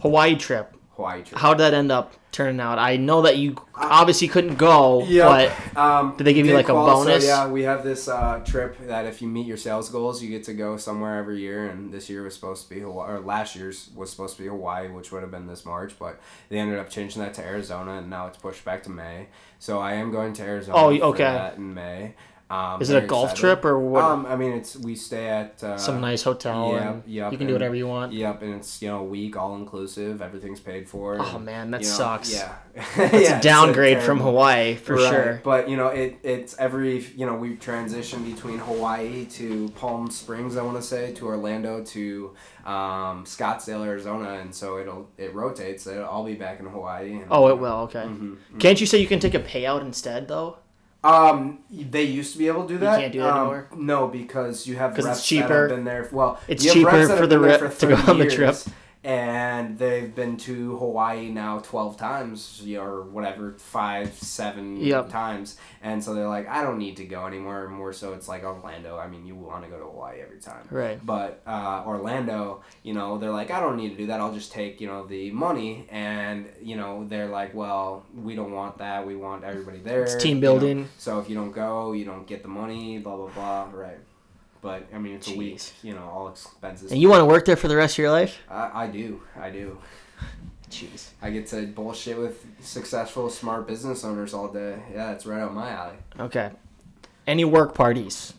Hawaii trip. Hawaii trip. How did that end up turning out? I know that you obviously couldn't go, Yeah. but Um, Did they give you, like, a bonus? So, yeah, we have this uh, trip that if you meet your sales goals, you get to go somewhere every year. And this year was supposed to be Hawaii, or last year's was supposed to be Hawaii, which would have been this March, but they ended up changing that to Arizona, and now it's pushed back to May. So I am going to Arizona. Oh, for okay. that in May. Um, is it a golf excited. trip or what? Um, I mean, it's we stay at uh, Some nice hotel. Yeah, yep, you can do whatever you want. Yep, and it's you know a week all inclusive. Everything's paid for. Oh and, man, that you know, sucks. Yeah, It's a downgrade from Hawaii for Right, sure. But you know, it it's every you know we transition between Hawaii to Palm Springs, I want to say, to Orlando to um, Scottsdale, Arizona, and so it'll it rotates. It'll, I'll be back in Hawaii. And, Oh, it will. Okay. Mhm, mhm. Can't you say you can take a payout instead though? Um, they used to be able to do that. can't do that um, anymore? No, because you have 'Cause it's reps that cheaper. have been there. Well, It's cheaper for the rep to go on the trip. And they've been to Hawaii now twelve times or whatever, five, seven Yep. times, and so they're like, I don't need to go anymore. More so, it's like Orlando. I mean, you want to go to Hawaii every time. Right. But uh, Orlando, you know, they're like, I don't need to do that. I'll just take, you know, the money. And, you know, they're like, well, we don't want that. We want everybody there. It's team you know. building. So if you don't go, you don't get the money, blah, blah, blah. Right. But, I mean, it's a week, you know, all expenses. And you want to work there for the rest of your life? I, I do. I do. Jeez. I get to bullshit with successful, smart business owners all day. Yeah, it's right up my alley. Okay. Any work parties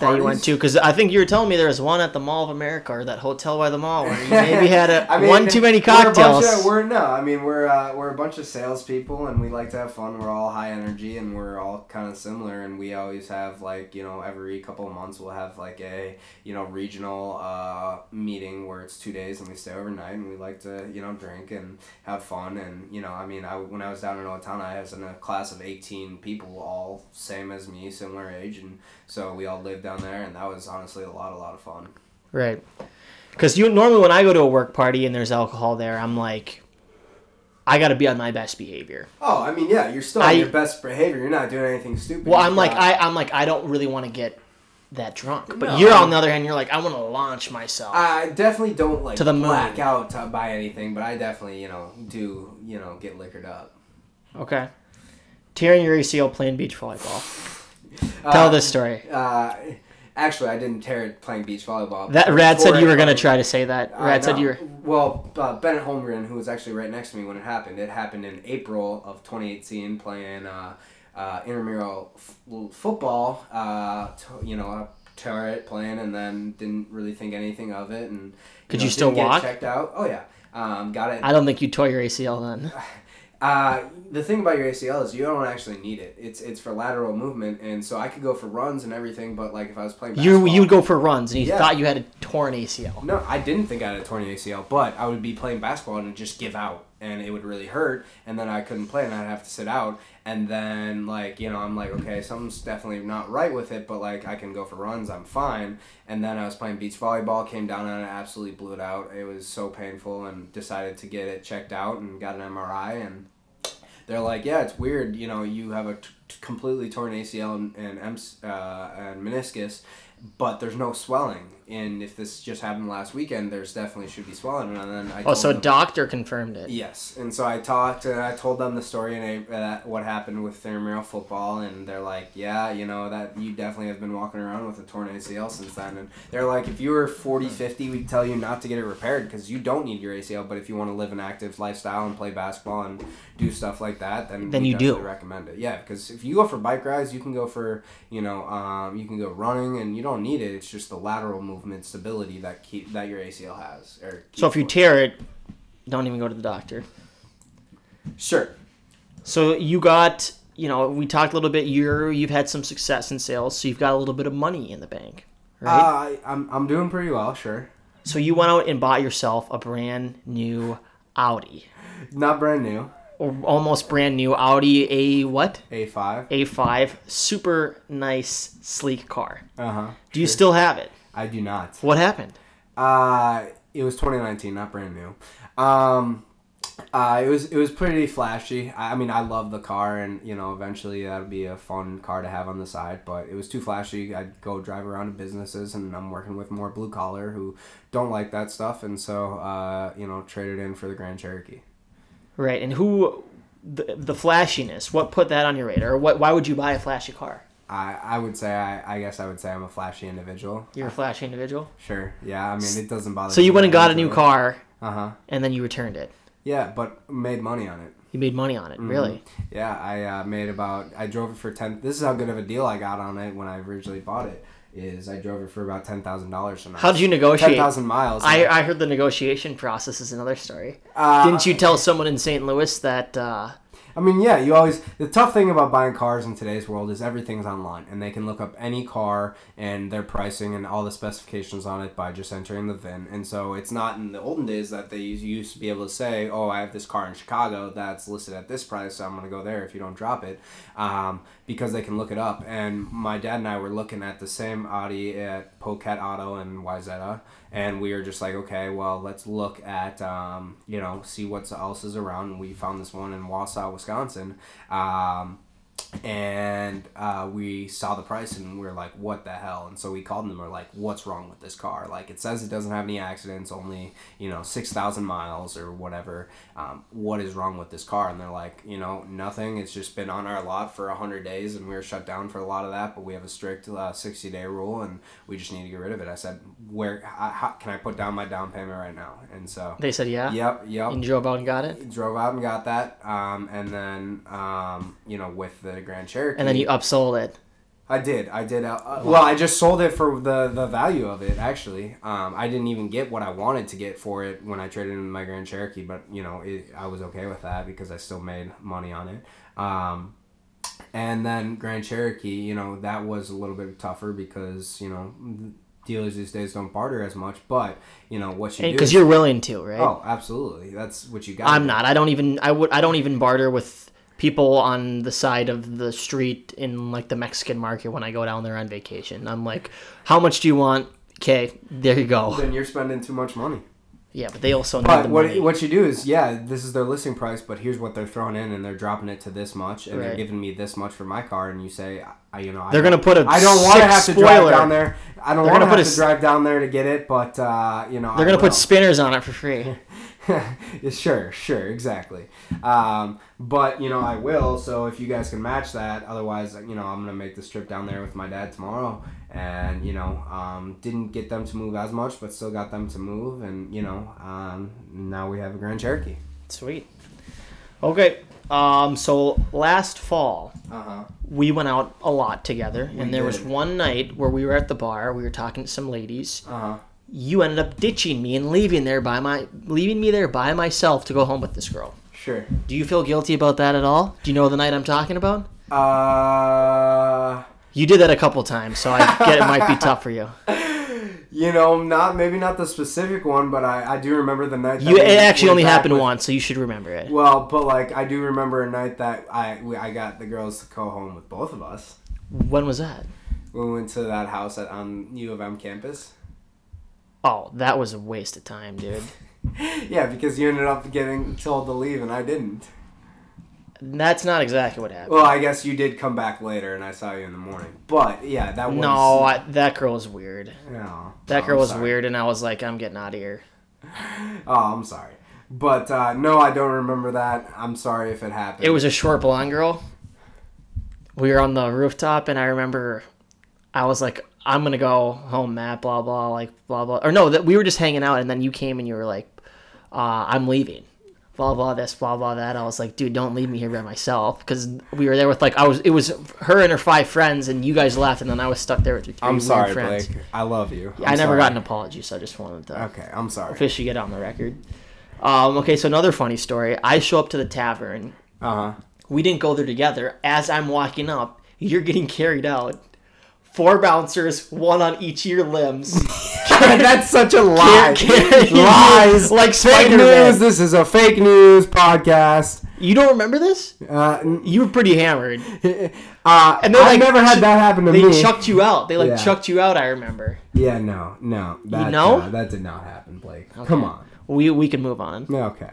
that you went to? Because I think you were telling me there was one at the Mall of America or that hotel by the mall where you maybe had a, I mean, one too many We're, cocktails. of, we're no, I mean we're uh, we're a bunch of salespeople and we like to have fun. We're all high energy and we're all kind of similar. And we always have like you know every couple of months we'll have like a you know regional uh, meeting where it's two days and we stay overnight and we like to you know drink and have fun. And you know I mean I when I was down in Owatonna I was in a class of eighteen people all same as me, similar age, and so we all lived down there and that was honestly a lot a lot of fun. Right. Because you normally when I go to a work party and there's alcohol there, I'm like, I got to be on my best behavior. Oh, I mean, yeah, you're still I- on your best behavior. You're not doing anything stupid. Well, I'm like, I, I'm like, I don't really want to get that drunk. But No. you're on the other hand, you're like, I want to launch myself. I definitely don't like To the moon. black out to buy anything, but I definitely, you know, do you know get liquored up. okay. Tearing your ACL playing beach volleyball. Tell Uh, this story. Uh, Actually, I didn't tear it playing beach volleyball. That Rad said you were gonna try to say that. I Rad said you were. Well, uh, Bennett Holmgren, who was actually right next to me when it happened, it happened in April of 2018 playing uh, uh, intramural f- football. Uh, t- you know, I tore it playing and then didn't really think anything of it. And Could know, you still walk? Checked out. Oh yeah. Um, got it. I don't think you tore your ACL then. Uh, the thing about your ACL is you don't actually need it. It's it's for lateral movement, and so I could go for runs and everything. But like if I was playing, You you would go for runs and you Yeah. thought you had a torn ACL. No, I didn't think I had a torn ACL, but I would be playing basketball and just give out, and it would really hurt, and then I couldn't play, and I'd have to sit out, and then like you know I'm like okay something's definitely not right with it, but like I can go for runs, I'm fine, and then I was playing beach volleyball, came down and it, absolutely blew it out. It was so painful, and decided to get it checked out and got an MRI, and they're like, yeah, it's weird. You know, you have a t- completely torn ACL and and, uh, and meniscus, but there's no swelling. And if this just happened last weekend, there's definitely should be swelling. And then I Oh, so a them- doctor confirmed it. Yes, and so I talked and I told them the story and I, uh, what happened with intramural football, and they're like, "Yeah, you know that you definitely have been walking around with a torn ACL since then." And they're like, "If you were 40, 50, we'd tell you not to get it repaired because you don't need your ACL. But if you want to live an active lifestyle and play basketball and do stuff like that, then Then we you do. recommend it. Yeah, because if you go for bike rides, you can go for you know um, you can go running, and you don't need it. It's just the lateral movement stability that keep that your ACL has. Or So if you tear it, don't even go to the doctor. sure. So you got, you know, we talked a little bit. You're you've had some success in sales, so you've got a little bit of money in the bank, right? Uh, I, I'm, I'm doing pretty well, sure. so you went out and bought yourself a brand new Audi, Not brand new. Or almost brand new Audi A what? A5. A5, super nice, sleek car. Uh huh. Do you still have it? I do not. What happened? Uh, it was 2019, not brand new. Um, uh, it was it was pretty flashy. I, I mean, I love the car, and you know, eventually that'll be a fun car to have on the side. But it was too flashy. I'd go drive around to businesses, and I'm working with more blue collar who don't like that stuff, and so uh, you know, traded in for the Grand Cherokee. Right, and who the, the flashiness? What put that on your radar? What? Why would you buy a flashy car? I, I would say I, I guess I would say I'm a flashy individual. You're a flashy individual. Sure. Yeah. I mean, it doesn't bother. So you went and got a new car, Uh huh. and then you returned it. Yeah, but made money on it. You made money on it, Mm-hmm. really. Yeah, I uh, made about. I drove it for ten. This is how good of a deal I got on it when I originally bought it. Is I drove it for about ten thousand dollars. How did you Ten negotiate? thousand miles. I, I heard the negotiation process is another story. Uh, Didn't you tell someone in St. Louis that uh, I mean, yeah, you always. The tough thing about buying cars in today's world is everything's online, and they can look up any car and their pricing and all the specifications on it by just entering the VIN. And so it's not in the olden days that they used to be able to say, "Oh, I have this car in Chicago that's listed at this price, so I'm going to go there if you don't drop it," um, because they can look it up. And my dad and I were looking at the same Audi at Pocat Auto in Wayzata, and we were just like, okay, well, let's look at, um, you know, see what else is around. And we found this one in Wausau, Wisconsin. Um, and uh, we saw the price and we were like, what the hell? And so we called them and we're like, what's wrong with this car? Like, it says it doesn't have any accidents, only, you know, 6,000 miles or whatever. Um, what is wrong with this car? And they're like, you know, nothing. It's just been on our lot for 100 days and we were shut down for a lot of that, but we have a strict uh, 60 day rule and we just need to get rid of it. I said, where, how can I put down my down payment right now? And so, they said yeah? yep, yep And drove out and got it? drove out and got that um, and then um, you know with the grand cherokee And then you upsold it. i did i did uh, well i just sold it for the the value of it actually um, i didn't even get what i wanted to get for it when i traded in my grand cherokee but you know it, i was okay with that because i still made money on it um, and then grand cherokee you know that was a little bit tougher because you know dealers these days don't barter as much but you know what you do Because you're willing to, right? oh absolutely that's what you got I'm not. I don't even. I would. I don't even barter with people on the side of the street in like the Mexican market when I go down there on vacation. I'm like, how much do you want? Okay, there you go. then you're spending too much money Yeah, but they also need But the what money. what you do is, yeah, this is their listing price, but here's what they're throwing in, and they're dropping it to this much, and they're giving me this much for my car, and you say, I, you know, They're gonna put a I don't want to have to drive down there. I don't want to have put a to drive down there to get it, but uh, you know, They're I gonna put spinners on it for free. Yeah, sure, sure, exactly. Um, but you know, I will. So if you guys can match that, otherwise, you know, I'm gonna make this trip down there with my dad tomorrow. And you know, um, didn't get them to move as much, but still got them to move. And you know, um, now we have a Grand Cherokee. Sweet. Okay. Um. So last fall, Uh huh. we went out a lot together, and there was one night where we were at the bar. We were talking to some ladies. Uh huh. You ended up ditching me and leaving there by my leaving me there by myself to go home with this girl. Sure. Do you feel guilty about that at all? Do you know the night I'm talking about? Uh, You did that a couple times, so I get it might be tough for you. you know, not maybe not the specific one, but I, I do remember the night. That You it actually only happened with- once, so you should remember it. Well, but like I do remember a night that I we, I got the girls to go home with both of us. When was that? We went to that house at on U of M campus. Oh, that was a waste of time, dude. Yeah, because you ended up getting told to leave and I didn't. That's not exactly what happened. Well, I guess you did come back later and I saw you in the morning. But yeah, that was No, I, that girl was weird. No. That Oh, girl was weird, and I was like, I'm getting out of here. Oh, I'm sorry. But uh, no, I don't remember that. I'm sorry if it happened. It was a short blonde girl. We were on the rooftop, and I remember I was like, I'm gonna go home, Matt. Blah blah, like blah blah. Or no, that we were just hanging out, and then you came and you were like, uh, I'm leaving. Blah blah this, blah blah that. I was like, dude, don't leave me here by myself, because we were there with like I was. It was her and her five friends, and you guys left, and then I was stuck there with your three I'm weird sorry, friends. Blake. I love you. I I'm never sorry. got an apology, so I just wanted to Okay, I'm sorry. officially get on the record. Um, okay, so another funny story. I show up to the tavern. Uh huh. We didn't go there together. As I'm walking up, you're getting carried out. Four bouncers, one on each of your limbs. That's such a lie. carrying you Lies. like fake Spider-Man. news. This is a fake news podcast. You don't remember this? Uh, n- You were pretty hammered. uh, And they're I've like, never had ch- that happen to me. They me. chucked you out. They like Yeah. chucked you out. I remember. yeah, no, no. That, know? uh, that did not happen, Blake. Come on. We we can move on. Okay.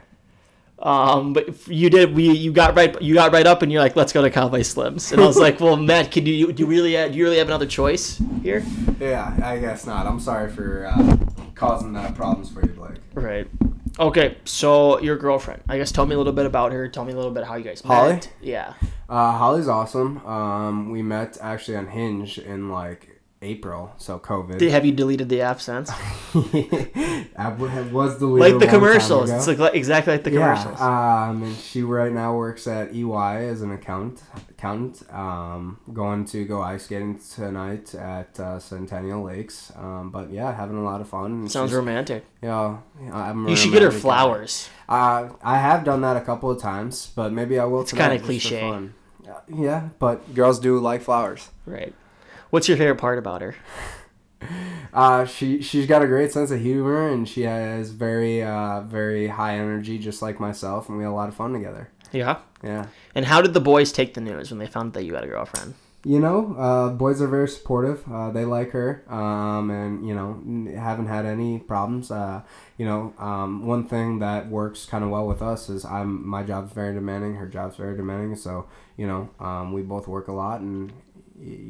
Um, but you did. We you got right. You got right up, and you're like, "Let's go to Cowboy Slims." And I was like, "Well, Matt, can you do you really have, do you really have another choice here?" Yeah, I guess not. I'm sorry for uh, causing uh, problems for you, Blake. Right. Okay, so your girlfriend. I guess tell me a little bit about her. Tell me a little bit how you guys Holly? met. Yeah. Uh, Holly's awesome. Um, we met actually on Hinge in like April, so COVID. Did, have you deleted the app since? W- was the like the commercials. It's like, exactly like the commercials. Yeah, um, and she right now works at EY as an account accountant. Um, going to go ice skating tonight at uh, Centennial Lakes. Um, but yeah, having a lot of fun. Sounds romantic. Yeah, I'm You should get her flowers. Uh, I have done that a couple of times, but maybe I will. It's kinda cliche. Yeah, but girls do like flowers. Right. What's your favorite part about her? Uh, she she's got a great sense of humor and she has very uh very high energy, just like myself, and we had a lot of fun together. Yeah. Yeah. And how did the boys take the news when they found that you had a girlfriend? You know, uh, boys are very supportive. Uh, they like her, um, and you know, haven't had any problems. Uh, you know, um, one thing that works kind of well with us is I'm my job's very demanding, her job's very demanding. So you know, um, we both work a lot, and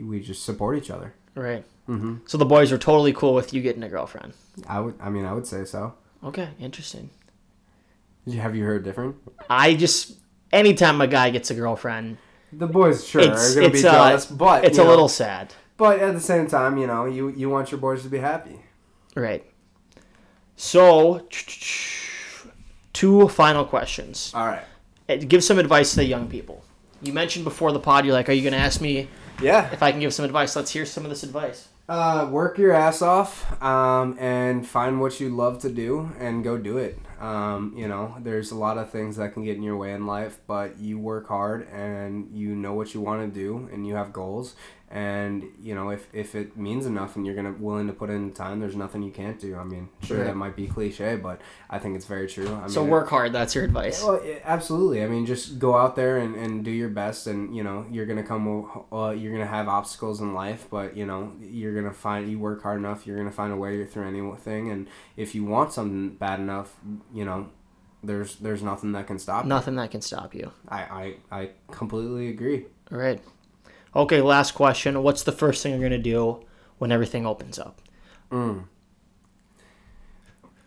we just support each other. Right. hmm So the boys were totally cool with you getting a girlfriend. I would, I mean, I would say so. Okay, interesting. You- Have you heard different? I just anytime a guy gets a girlfriend, The boys sure it's are gonna it's be uh, jealous, but it's a know, little sad. But at the same time, you know, you you want your boys to be happy. Right. So, two final questions. All right. Uh, Give some advice to the young people. You mentioned before the pod, you're like, are you going to ask me Yeah. if I can give some advice? Let's hear some of this advice. Uh, work your ass off um, and find what you love to do and go do it. Um, you know, there's a lot of things that can get in your way in life, but you work hard and you know what you want to do and you have goals. And you know, if, if it means enough and you're gonna willing to put in time, there's nothing you can't do. I mean, sure Right. that might be cliche, but I think it's very true. I So mean, work hard. That's your advice. well, absolutely. I mean, just go out there and, and do your best, and you know you're gonna come. Uh, you're gonna have obstacles in life, but you know you're gonna find. You work hard enough, you're gonna find a way through anything. And if you want something bad enough, you know, there's there's nothing that can stop. you. Nothing that can stop you. I, I I completely agree. All right. Okay, last question. What's the first thing you're going to do when everything opens up? Mm.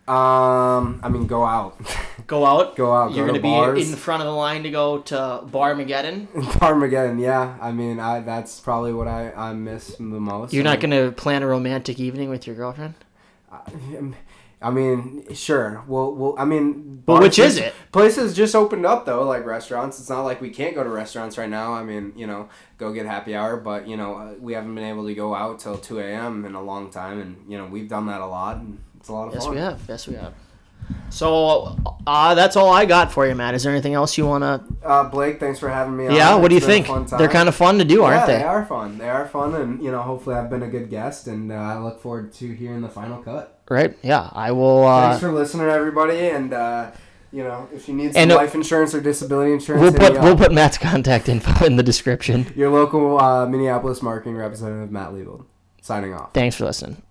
Um, I mean, go out, Go out. go out. You're go gonna to be in the front of the line to go to Barmageddon. Armageddon, yeah. I mean, I that's probably what I, I miss the most. You're I not mean, gonna plan a romantic evening with your girlfriend. I mean, sure. Well, well. I mean, But which is it? Places just opened up though, like restaurants. It's not like we can't go to restaurants right now. I mean, you know, go get happy hour, but you know, uh, we haven't been able to go out till two a.m. in a long time, and you know, we've done that a lot, and it's a lot of Yes, fun. Yes, we have. Yes, we have. So uh, that's all I got for you, Matt. Is there anything else you wanna? Uh, Blake, thanks for having me. on. Yeah. What do you It's been a think? They're kind of fun to do, aren't they? they are fun. They are fun, and you know, hopefully, I've been a good guest, and uh, I look forward to hearing the final cut. Right? Yeah. I will. Uh, Thanks for listening, everybody, and uh, you know, if you need some uh, life insurance or disability insurance, we'll put we'll put Matt's contact info in the description. your local uh, Minneapolis marketing representative, Matt Liebold, signing off. Thanks for listening.